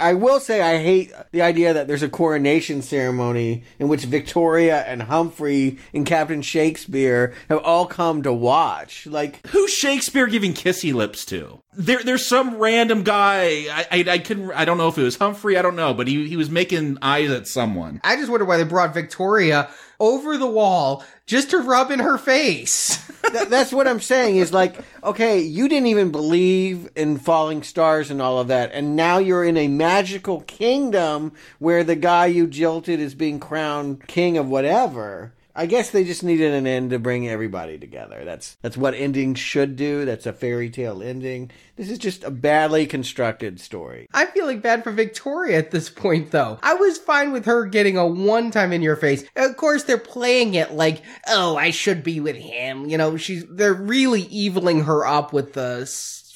Speaker 8: I will say I hate the idea that there's a coronation ceremony in which Victoria and Humphrey and Captain Shakespeare have all come to watch. Like,
Speaker 9: who's Shakespeare giving kissy lips to? There, there's some random guy. I, I, I couldn't. I don't know if it was Humphrey. I don't know, but he, he was making eyes at someone.
Speaker 7: I just wonder why they brought Victoria over the wall just to rub in her face.
Speaker 8: Th- that's what I'm saying is like, okay, you didn't even believe in falling stars and all of that, and now you're in a magical kingdom where the guy you jilted is being crowned king of whatever. I guess they just needed an end to bring everybody together. That's that's what endings should do. That's a fairy tale ending. This is just a badly constructed story.
Speaker 7: I'm feeling bad for Victoria at this point, though. I was fine with her getting a one time in your face. Of course, they're playing it like, oh, I should be with him. You know, she's they're really eviling her up with the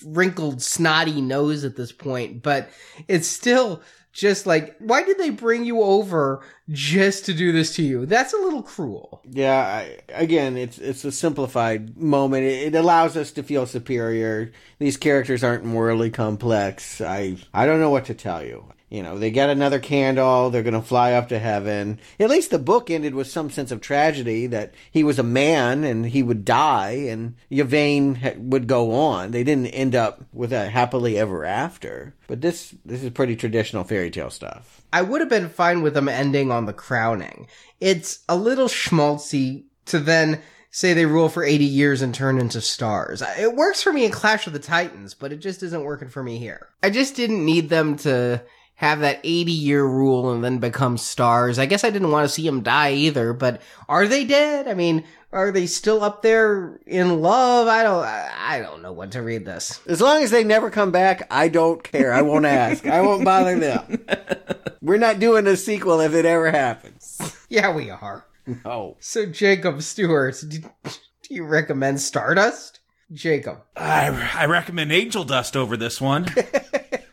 Speaker 7: wrinkled, snotty nose at this point, but it's still just like, why did they bring you over just to do this to you? That's a little cruel.
Speaker 8: Yeah, I, again, it's it's a simplified moment. It, it allows us to feel superior. These characters aren't morally complex. I I don't know what to tell you. You know, they get another candle. They're going to fly up to heaven. At least the book ended with some sense of tragedy that he was a man and he would die and Yvaine would go on. They didn't end up with a happily ever after. But this this is pretty traditional fairy tale stuff.
Speaker 7: I would have been fine with them ending on the crowning. It's a little schmaltzy to then say they rule for 80 years and turn into stars. It works for me in Clash of the Titans, but it just isn't working for me here. I just didn't need them to have that 80 year rule and then become stars. I guess I didn't want to see them die either, but are they dead? I mean, are they still up there in love? I don't I don't know what to read this.
Speaker 8: As long as they never come back, I don't care. I won't ask. I won't bother them. We're not doing a sequel if it ever happens.
Speaker 7: Yeah, we are.
Speaker 8: No.
Speaker 7: So Jacob Stuart, do, do you recommend Stardust? Jacob.
Speaker 9: I, I recommend Angel Dust over this one.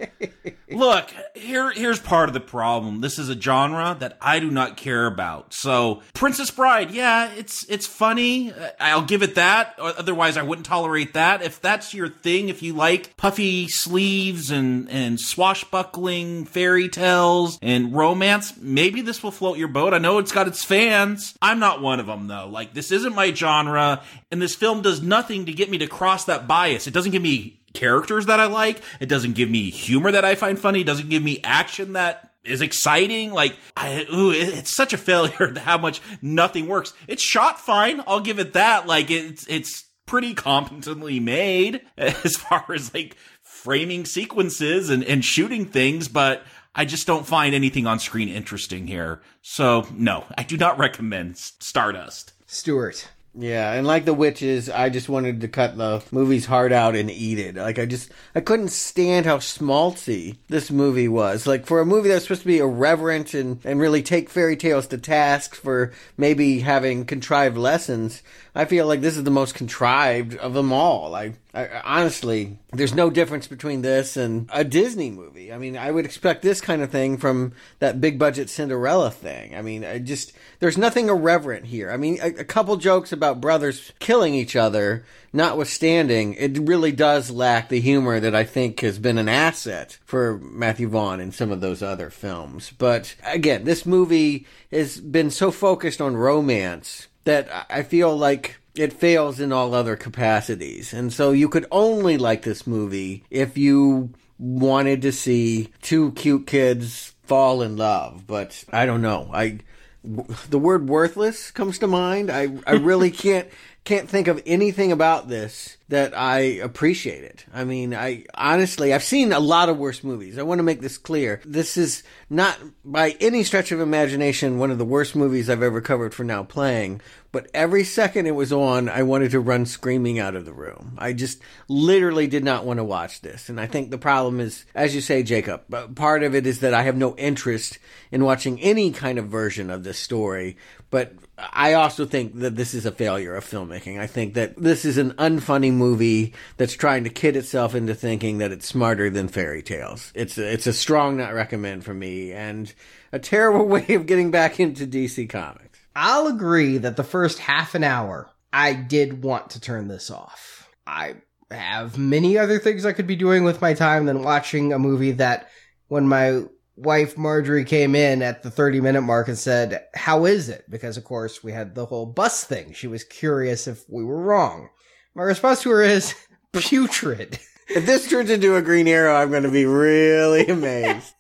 Speaker 9: Look, here here's part of the problem. This is a genre that I do not care about. So, Princess Bride, yeah, it's it's funny. Uh, I'll give it that. Otherwise, I wouldn't tolerate that. If that's your thing, if you like puffy sleeves and and swashbuckling fairy tales and romance, maybe this will float your boat. I know it's got its fans. I'm not one of them though. Like this isn't my genre, and this film does nothing to get me to cross that bias. It doesn't give me characters that I like. It doesn't give me humor that I find funny. It doesn't give me action that is exciting. Like, I, ooh, it, it's such a failure how much nothing works. It's shot fine. I'll give it that. Like, it's, it's pretty competently made as far as like framing sequences and, and shooting things, but I just don't find anything on screen interesting here. So no, I do not recommend Stardust.
Speaker 7: Stuart.
Speaker 8: Yeah, and like the witches, I just wanted to cut the movie's heart out and eat it. Like I just I couldn't stand how schmaltzy this movie was. Like for a movie that's supposed to be irreverent and, and really take fairy tales to task for maybe having contrived lessons, I feel like this is the most contrived of them all. I, I, honestly, there's no difference between this and a Disney movie. I mean, I would expect this kind of thing from that big budget Cinderella thing. I mean, I just there's nothing irreverent here. I mean, a, a couple jokes about brothers killing each other, notwithstanding, it really does lack the humor that I think has been an asset for Matthew Vaughn in some of those other films. But again, this movie has been so focused on romance that I feel like it fails in all other capacities. And so you could only like this movie if you wanted to see two cute kids fall in love. But I don't know. I the word worthless comes to mind. I I really can't can't think of anything about this that I appreciate it. I mean, I honestly, I've seen a lot of worse movies. I want to make this clear. This is not by any stretch of imagination one of the worst movies I've ever covered for now playing, but every second it was on, I wanted to run screaming out of the room. I just literally did not want to watch this. And I think the problem is, as you say, Jacob, part of it is that I have no interest in watching any kind of version of this story. But I also think that this is a failure of filmmaking. I think that this is an unfunny movie that's trying to kid itself into thinking that it's smarter than fairy tales. It's a, it's a strong not recommend for me and a terrible way of getting back into DC Comics.
Speaker 7: I'll agree that the first half an hour, I did want to turn this off. I have many other things I could be doing with my time than watching a movie that when my wife Marjorie came in at the 30 minute mark and said, How is it? Because, of course, we had the whole bus thing. She was curious if we were wrong. My response to her is putrid.
Speaker 8: If this turns into a Green Arrow, I'm going to be really amazed.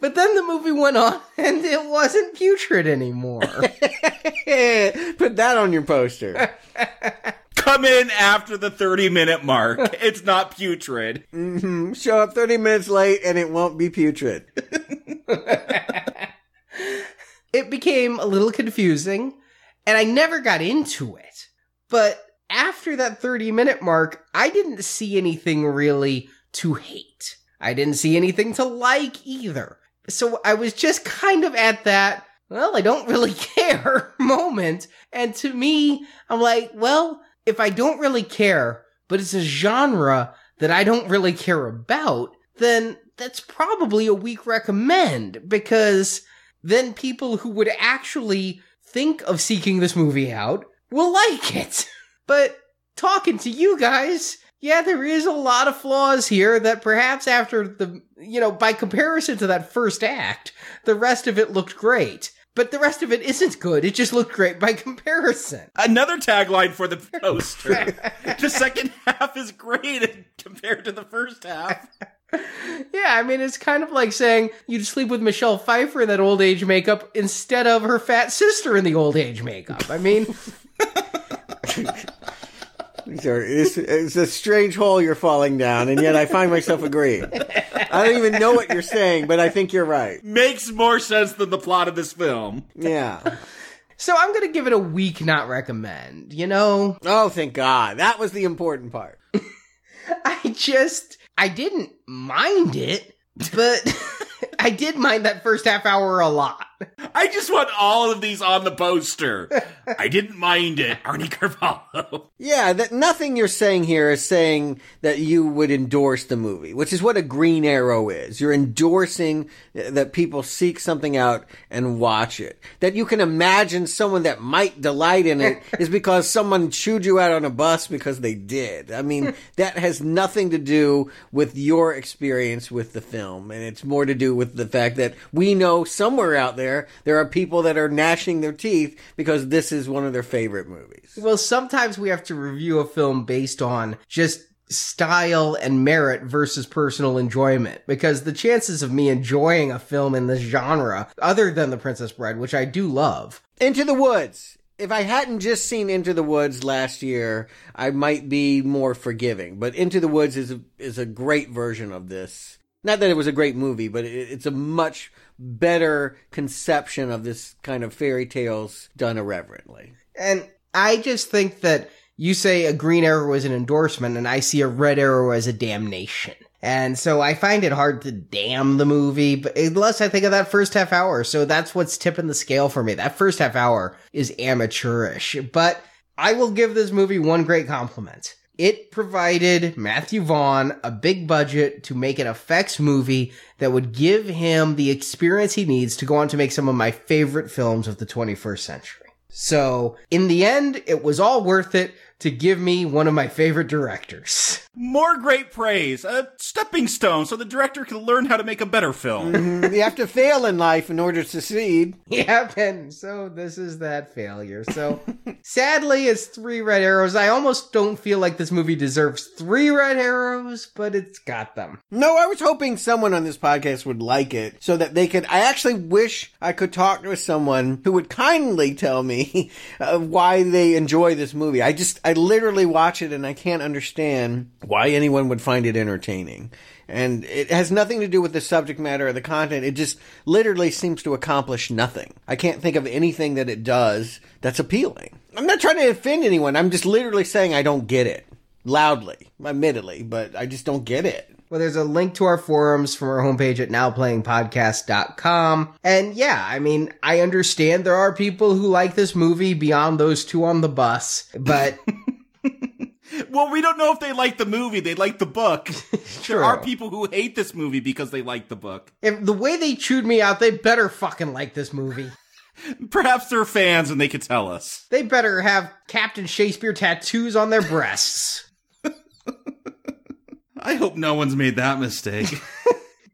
Speaker 7: But then the movie went on and it wasn't putrid anymore. Put
Speaker 8: that on your poster.
Speaker 9: Come in after the 30 minute mark. It's not putrid.
Speaker 8: Mm-hmm. Show up 30 minutes late and it won't be putrid.
Speaker 7: it became a little confusing and I never got into it. But after that 30 minute mark, I didn't see anything really to hate. I didn't see anything to like either. So I was just kind of at that, well, I don't really care moment. And to me, I'm like, well, if I don't really care, but it's a genre that I don't really care about, then that's probably a weak recommend because then people who would actually think of seeking this movie out will like it. But talking to you guys, yeah, there is a lot of flaws here that perhaps after the, you know, by comparison to that first act, the rest of it looked great. But the rest of it isn't good. It just looked great by comparison.
Speaker 9: Another tagline for the poster. the second half is great compared to the first half.
Speaker 7: yeah, I mean, it's kind of like saying you'd sleep with Michelle Pfeiffer in that old age makeup instead of her fat sister in the old age makeup. I mean,
Speaker 8: it's, it's a strange hole you're falling down, and yet I find myself agreeing. I don't even know what you're saying, but I think you're right.
Speaker 9: Makes more sense than the plot of this film.
Speaker 8: Yeah.
Speaker 7: So I'm gonna give it a week not recommend, you know?
Speaker 8: Oh, thank God. That was the important part.
Speaker 7: I just, I didn't mind it, but I did mind that first half hour a lot.
Speaker 9: I just want all of these on the poster. I didn't mind it, Arnie Carvalho.
Speaker 8: Yeah, that nothing you're saying here is saying that you would endorse the movie, which is what a green arrow is. You're endorsing that people seek something out and watch it. That you can imagine someone that might delight in it is because someone chewed you out on a bus because they did. I mean, that has nothing to do with your experience with the film, and it's more to do with the fact that we know somewhere out there there, there are people that are gnashing their teeth because this is one of their favorite movies.
Speaker 7: Well, sometimes we have to review a film based on just style and merit versus personal enjoyment because the chances of me enjoying a film in this genre other than the princess bride which i do love
Speaker 8: into the woods if I hadn't just seen Into the Woods last year, I might be more forgiving. But Into the Woods is a, is a great version of this. Not that it was a great movie, but it, it's a much better conception of this kind of fairy tales done irreverently.
Speaker 7: And I just think that you say a green arrow is an endorsement, and I see a red arrow as a damnation. And so I find it hard to damn the movie, but unless I think of that first half hour. So that's what's tipping the scale for me. That first half hour is amateurish, but I will give this movie one great compliment. It provided Matthew Vaughn a big budget to make an effects movie that would give him the experience he needs to go on to make some of my favorite films of the 21st century. So, in the end, it was all worth it to give me one of my favorite directors.
Speaker 9: More great praise. A stepping stone so the director can learn how to make a better film.
Speaker 8: Mm-hmm. you have to fail in life in order to succeed.
Speaker 7: Yep, and so this is that failure. So sadly, it's three red arrows. I almost don't feel like this movie deserves three red arrows, but it's got them.
Speaker 8: No, I was hoping someone on this podcast would like it so that they could. I actually wish I could talk to someone who would kindly tell me uh, why they enjoy this movie. I just, I literally watch it and I can't understand why anyone would find it entertaining. And it has nothing to do with the subject matter or the content. It just literally seems to accomplish nothing. I can't think of anything that it does that's appealing. I'm not trying to offend anyone. I'm just literally saying I don't get it. Loudly, admittedly, but I just don't get it.
Speaker 7: Well, there's a link to our forums from our homepage at nowplayingpodcast.com. And yeah, I mean, I understand there are people who like this movie beyond those two on the bus, but
Speaker 9: well, we don't know if they like the movie. They like the book. there are people who hate this movie because they like the book.
Speaker 7: If the way they chewed me out, they better fucking like this movie.
Speaker 9: Perhaps they're fans and they could tell us.
Speaker 7: They better have Captain Shakespeare tattoos on their breasts.
Speaker 9: I hope no one's made that mistake.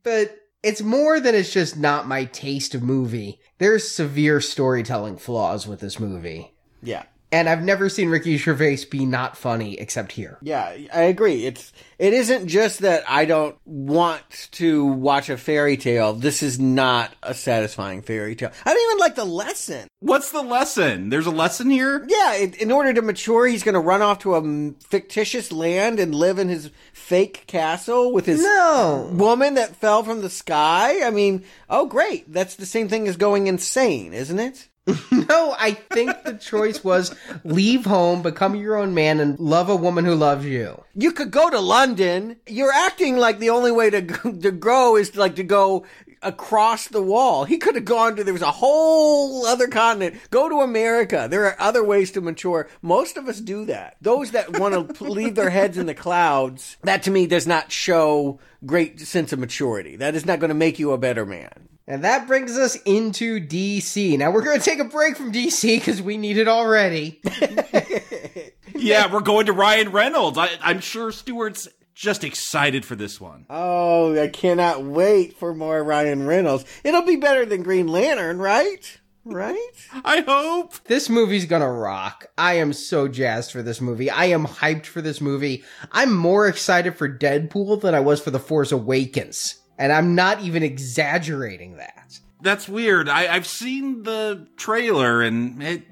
Speaker 7: but it's more than it's just not my taste of movie. There's severe storytelling flaws with this movie.
Speaker 8: Yeah.
Speaker 7: And I've never seen Ricky Gervais be not funny except here.
Speaker 8: Yeah, I agree. It's it isn't just that I don't want to watch a fairy tale. This is not a satisfying fairy tale. I don't even like the lesson.
Speaker 9: What's the lesson? There's a lesson here?
Speaker 8: Yeah, in, in order to mature, he's going to run off to a fictitious land and live in his fake castle with his
Speaker 7: no.
Speaker 8: woman that fell from the sky. I mean, oh great. That's the same thing as going insane, isn't it?
Speaker 7: no, I think the choice was leave home, become your own man, and love a woman who loves you.
Speaker 8: You could go to London. You're acting like the only way to to grow is like to go across the wall. He could have gone to there was a whole other continent. Go to America. There are other ways to mature. Most of us do that. Those that want to leave their heads in the clouds, that to me does not show great sense of maturity. That is not going to make you a better man.
Speaker 7: And that brings us into DC. Now we're going to take a break from DC because we need it already.
Speaker 9: yeah, we're going to Ryan Reynolds. I, I'm sure Stuart's just excited for this one.
Speaker 8: Oh, I cannot wait for more Ryan Reynolds. It'll be better than Green Lantern, right? Right?
Speaker 9: I hope.
Speaker 7: This movie's gonna rock. I am so jazzed for this movie. I am hyped for this movie. I'm more excited for Deadpool than I was for The Force Awakens. And I'm not even exaggerating that.
Speaker 9: That's weird. I, I've seen the trailer and it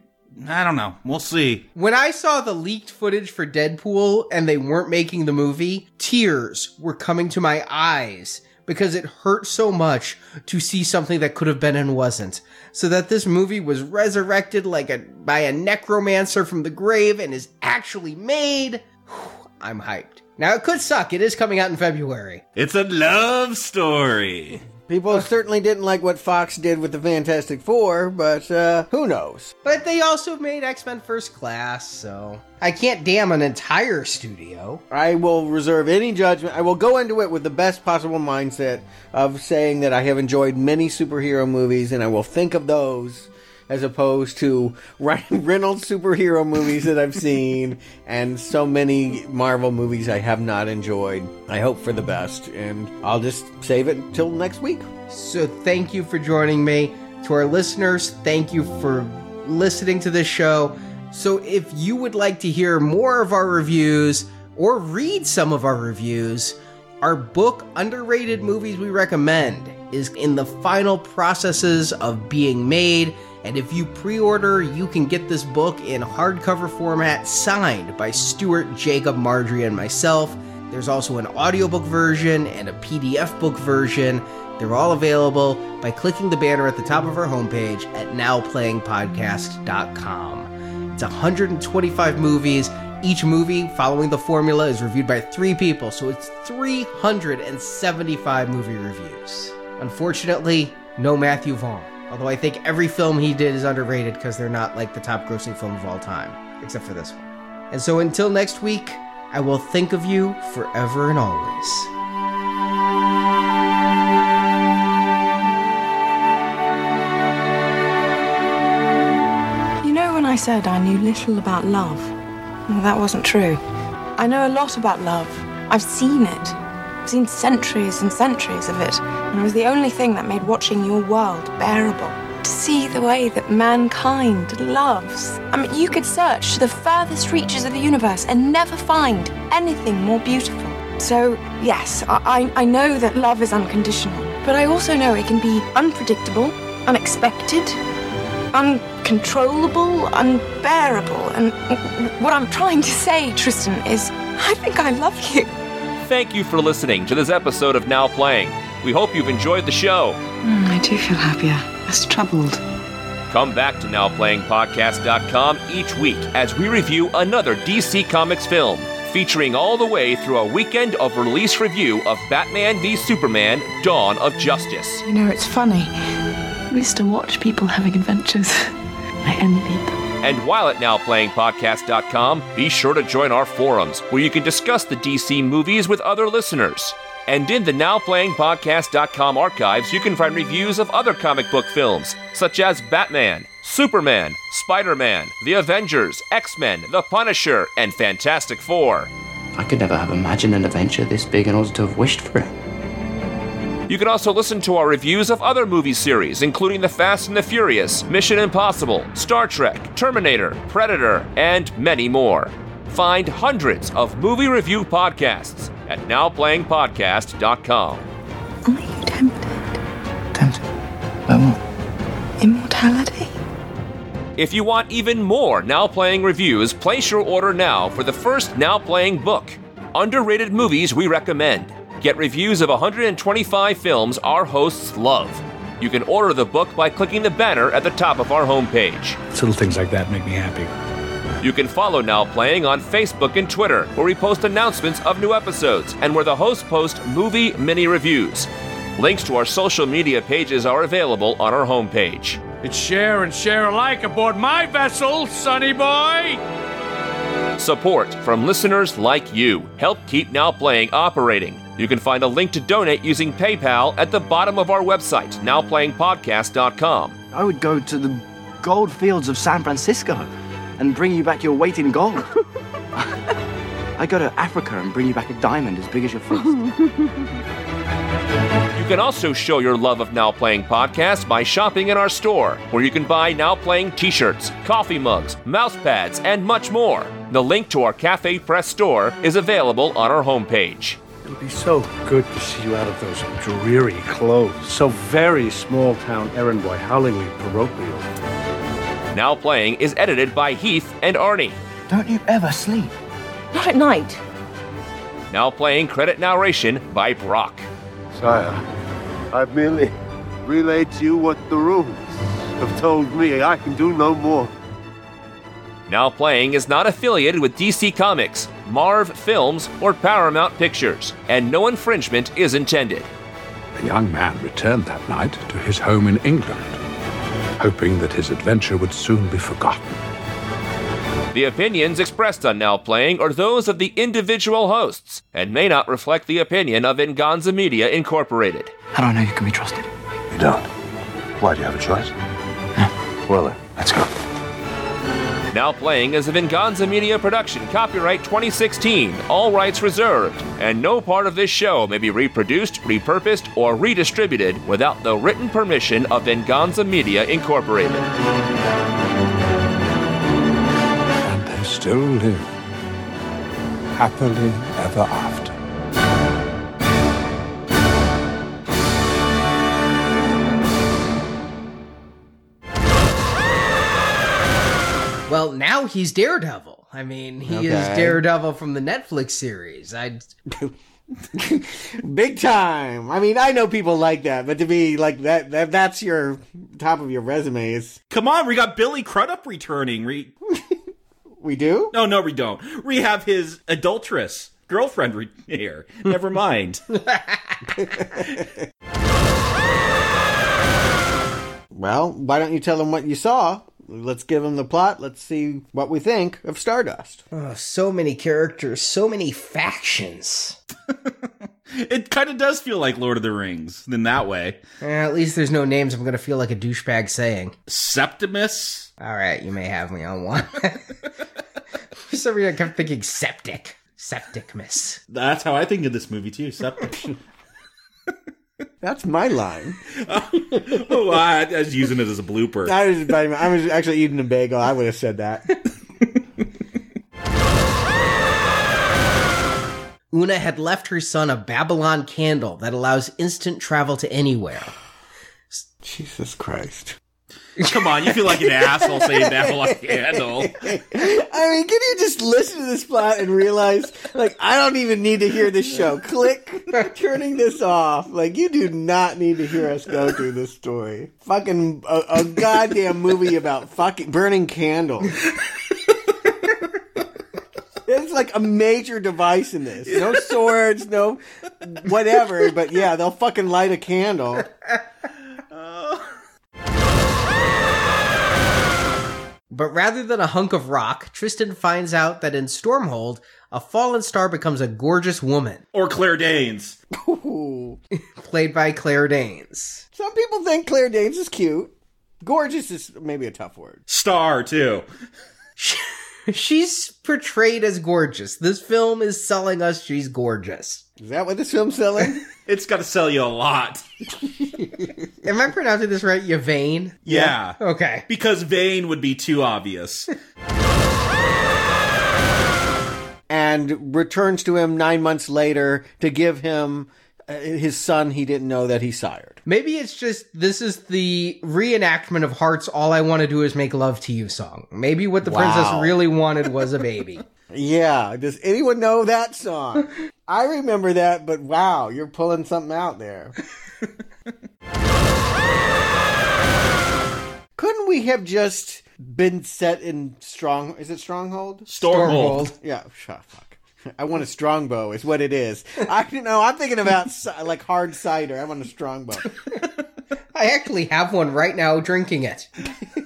Speaker 9: I don't know. We'll see.
Speaker 7: When I saw the leaked footage for Deadpool and they weren't making the movie, tears were coming to my eyes because it hurt so much to see something that could have been and wasn't. So that this movie was resurrected like a by a necromancer from the grave and is actually made. I'm hyped. Now it could suck. It is coming out in February.
Speaker 9: It's a love story.
Speaker 8: People certainly didn't like what Fox did with the Fantastic Four, but uh, who knows?
Speaker 7: But they also made X Men First Class, so I can't damn an entire studio.
Speaker 8: I will reserve any judgment. I will go into it with the best possible mindset of saying that I have enjoyed many superhero movies, and I will think of those as opposed to Ryan Reynolds superhero movies that I've seen and so many Marvel movies I have not enjoyed. I hope for the best, and I'll just save it until next week.
Speaker 7: So thank you for joining me. To our listeners, thank you for listening to this show. So if you would like to hear more of our reviews or read some of our reviews, our book, Underrated Movies We Recommend, is in the final processes of being made And if you pre order, you can get this book in hardcover format signed by Stuart, Jacob, Marjorie, and myself. There's also an audiobook version and a PDF book version. They're all available by clicking the banner at the top of our homepage at nowplayingpodcast.com. It's 125 movies. Each movie, following the formula, is reviewed by three people, so it's 375 movie reviews. Unfortunately, no Matthew Vaughn. Although I think every film he did is underrated because they're not like the top grossing film of all time, except for this one. And so until next week, I will think of you forever and always.
Speaker 10: You know when I said I knew little about love? Well, that wasn't true. I know a lot about love. I've seen it. I've seen centuries and centuries of it. And it was the only thing that made watching your world bearable. To see the way that mankind loves. I mean, you could search to the furthest reaches of the universe and never find anything more beautiful. So, yes, I, I know that love is unconditional, but I also know it can be unpredictable, unexpected, uncontrollable, unbearable. And what I'm trying to say, Tristan, is I think I love you.
Speaker 2: Thank you for listening to this episode of Now Playing. We hope you've enjoyed the show.
Speaker 10: Mm, I do feel happier, less troubled.
Speaker 2: Come back to NowPlayingPodcast.com each week as we review another DC Comics film, featuring all the way through a weekend of release review of Batman v Superman Dawn of Justice.
Speaker 10: You know, it's funny. We used to watch people having adventures. I envied them.
Speaker 2: And while at NowPlayingPodcast.com, be sure to join our forums where you can discuss the DC movies with other listeners. And in the NowPlayingPodcast.com archives, you can find reviews of other comic book films, such as Batman, Superman, Spider Man, The Avengers, X Men, The Punisher, and Fantastic Four.
Speaker 5: I could never have imagined an adventure this big in order to have wished for it.
Speaker 2: You can also listen to our reviews of other movie series, including The Fast and the Furious, Mission Impossible, Star Trek, Terminator, Predator, and many more. Find hundreds of movie review podcasts at NowPlayingPodcast.com.
Speaker 10: Are you tempted?
Speaker 5: Tempted? By what?
Speaker 10: Immortality?
Speaker 2: If you want even more Now Playing reviews, place your order now for the first Now Playing book. Underrated movies we recommend. Get reviews of 125 films our hosts love. You can order the book by clicking the banner at the top of our homepage.
Speaker 3: It's Little things like that make me happy.
Speaker 2: You can follow Now Playing on Facebook and Twitter, where we post announcements of new episodes and where the hosts post movie mini reviews. Links to our social media pages are available on our homepage.
Speaker 11: It's share and share alike aboard my vessel, Sonny Boy!
Speaker 2: Support from listeners like you help keep Now Playing operating. You can find a link to donate using PayPal at the bottom of our website, nowplayingpodcast.com.
Speaker 5: I would go to the gold fields of San Francisco and bring you back your weight in gold. I go to Africa and bring you back a diamond as big as your fist.
Speaker 2: You can also show your love of Now Playing podcasts by shopping in our store, where you can buy Now Playing t shirts, coffee mugs, mouse pads, and much more. The link to our Cafe Press store is available on our homepage.
Speaker 3: It'll be so good to see you out of those dreary clothes. So very small town errand boy, howlingly parochial.
Speaker 2: Now Playing is edited by Heath and Arnie.
Speaker 5: Don't you ever sleep?
Speaker 10: Not at night.
Speaker 2: Now Playing credit narration by Brock.
Speaker 12: Sire, I've merely relay to you what the rules have told me. I can do no more.
Speaker 2: Now Playing is not affiliated with DC Comics, Marv Films, or Paramount Pictures, and no infringement is intended.
Speaker 1: The young man returned that night to his home in England, hoping that his adventure would soon be forgotten.
Speaker 2: The opinions expressed on Now Playing are those of the individual hosts and may not reflect the opinion of Venganza Media Incorporated.
Speaker 5: How do I know you can be trusted?
Speaker 12: You don't. Why, do you have a choice?
Speaker 5: No.
Speaker 12: Well then, let's go.
Speaker 2: Now Playing is a Venganza Media production, copyright 2016, all rights reserved, and no part of this show may be reproduced, repurposed, or redistributed without the written permission of Venganza Media Incorporated.
Speaker 1: And they still live happily ever after.
Speaker 7: Well, now he's Daredevil. I mean, he is Daredevil from the Netflix series. I
Speaker 8: Big time. I mean, I know people like that, but to be like that, that that's your top of your resume is
Speaker 9: Come on, we got Billy Crudup returning. Re-
Speaker 8: we do?
Speaker 9: no, no, we don't. We have his adulteress girlfriend re- here. Never mind.
Speaker 8: Well, why don't you tell them what you saw? Let's give them the plot. Let's see what we think of Stardust.
Speaker 7: oh, so many characters, so many factions.
Speaker 9: it kind of does feel like Lord of the Rings in that way.
Speaker 7: Eh, at least there's no names. I'm gonna feel like a douchebag saying.
Speaker 9: Septimus.
Speaker 7: All right, you may have me on one. For some reason, I kept thinking septic, septic miss.
Speaker 9: That's how I think of this movie too. Septic.
Speaker 8: That's my line.
Speaker 9: oh, I, I was using it as a blooper.
Speaker 8: I was, I was actually eating a bagel. I would have said that.
Speaker 7: Una had left her son a Babylon candle that allows instant travel to anywhere.
Speaker 8: Jesus Christ.
Speaker 9: Come on, you feel like an asshole saying Babylon Candle.
Speaker 8: I mean, can you just listen to this plot and realize, like, I don't even need to hear this show. Click, turning this off. Like, you do not need to hear us go through this story. Fucking a, a goddamn movie about fucking burning candles. It's like a major device in this. No swords, no whatever, but yeah, they'll fucking light a candle.
Speaker 7: But rather than a hunk of rock, Tristan finds out that in Stormhold, a fallen star becomes a gorgeous woman,
Speaker 9: Or Claire Danes.
Speaker 8: Ooh.
Speaker 7: played by Claire Danes.
Speaker 8: Some people think Claire Danes is cute. Gorgeous is maybe a tough word.
Speaker 9: Star, too.
Speaker 7: She's portrayed as gorgeous. This film is selling us she's gorgeous.
Speaker 8: Is that what this film's selling?
Speaker 9: It's got to sell you a lot.
Speaker 7: Am I pronouncing this right? Yvain?
Speaker 9: Yeah.
Speaker 7: Okay.
Speaker 9: Because vain would be too obvious.
Speaker 8: and returns to him nine months later to give him Uh, his son he didn't know that he sired.
Speaker 7: Maybe it's just this is the reenactment of Heart's All I Want to Do Is Make Love to You song. Maybe what the
Speaker 8: Wow.
Speaker 7: princess really wanted was a baby.
Speaker 8: Yeah, does anyone know that song? I remember that, but wow, you're pulling something out there. Couldn't we have just been set in strong? Is it Stronghold?
Speaker 9: Stormhold.
Speaker 8: Yeah, shut fuck. I want a strongbow. Is what it is. I don't know. I'm thinking about like hard cider. I want a strongbow.
Speaker 7: I actually have one right now drinking it.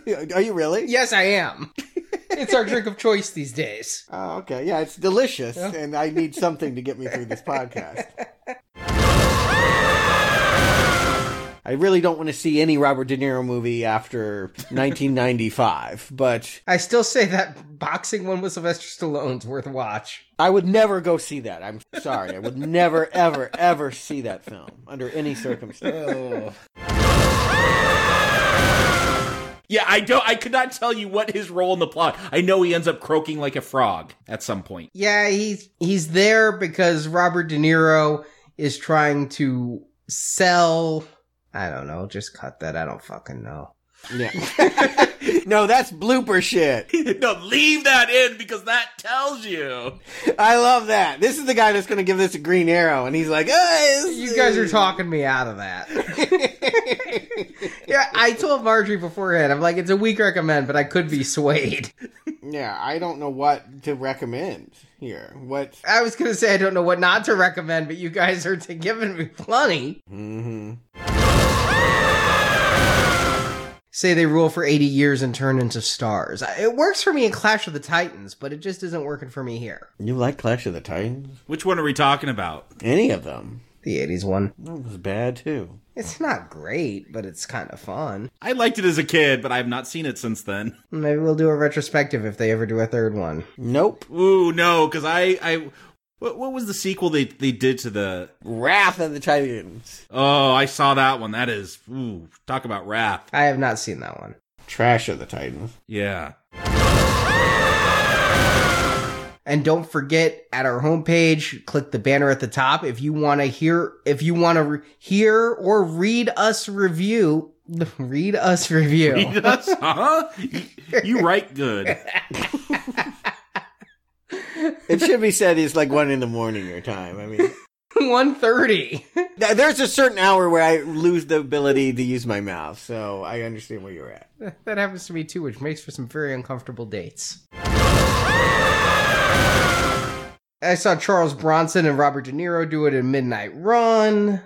Speaker 8: Are you really?
Speaker 7: Yes, I am. It's our drink of choice these days.
Speaker 8: Oh, okay. Yeah, it's delicious, and I need something to get me through this podcast. I really don't want to see any Robert De Niro movie after 1995, but
Speaker 7: I still say that boxing one with Sylvester Stallone's worth a watch.
Speaker 8: I would never go see that. I'm sorry. I would never, ever, ever see that film under any circumstance.
Speaker 9: Yeah, I don't. I could not tell you what his role in the plot. I know he ends up croaking like a frog at some point.
Speaker 7: Yeah, he's he's there because Robert De Niro is trying to sell. I don't know. Just cut that. I don't fucking know.
Speaker 8: Yeah. no, that's blooper shit.
Speaker 9: no, leave that in because that tells you.
Speaker 8: I love that. This is the guy that's going to give this a green arrow, and he's like, oh, this
Speaker 7: You guys are talking me out of that. yeah, I told Marjorie beforehand. I'm like, it's a weak recommend, but I could be swayed.
Speaker 8: Yeah, I don't know what to recommend here. What?
Speaker 7: I was gonna say I don't know what not to recommend, but you guys are t- giving me plenty.
Speaker 8: Mm-hmm.
Speaker 7: Say they rule for 80 years and turn into stars. It works for me in Clash of the Titans, but it just isn't working for me here.
Speaker 8: You like Clash of the Titans?
Speaker 9: Which one are we talking about?
Speaker 8: Any of them?
Speaker 7: The 80s one.
Speaker 8: That was bad too.
Speaker 7: It's not great, but it's kind of fun.
Speaker 9: I liked it as a kid, but I have not seen it since then.
Speaker 7: Maybe we'll do a retrospective if they ever do a third one.
Speaker 8: Nope.
Speaker 9: Ooh, no, because I, I, what, what was the sequel they they did to the?
Speaker 8: Wrath of the Titans.
Speaker 9: Oh, I saw that one. That is, ooh, talk about wrath.
Speaker 7: I have not seen that one.
Speaker 8: Trash of the Titans.
Speaker 9: Yeah.
Speaker 7: And don't forget at our homepage, click the banner at the top if you want to hear if you want to re- hear or read us review Read us review.
Speaker 9: Read us, huh? You, you write good.
Speaker 8: It should be said it's like one in the morning your time. I mean,
Speaker 7: 130.
Speaker 8: there's a certain hour where I lose the ability to use my mouth, so I understand where you're at.
Speaker 7: That happens to me too, which makes for some very uncomfortable dates. I saw Charles Bronson and Robert De Niro do it in Midnight Run.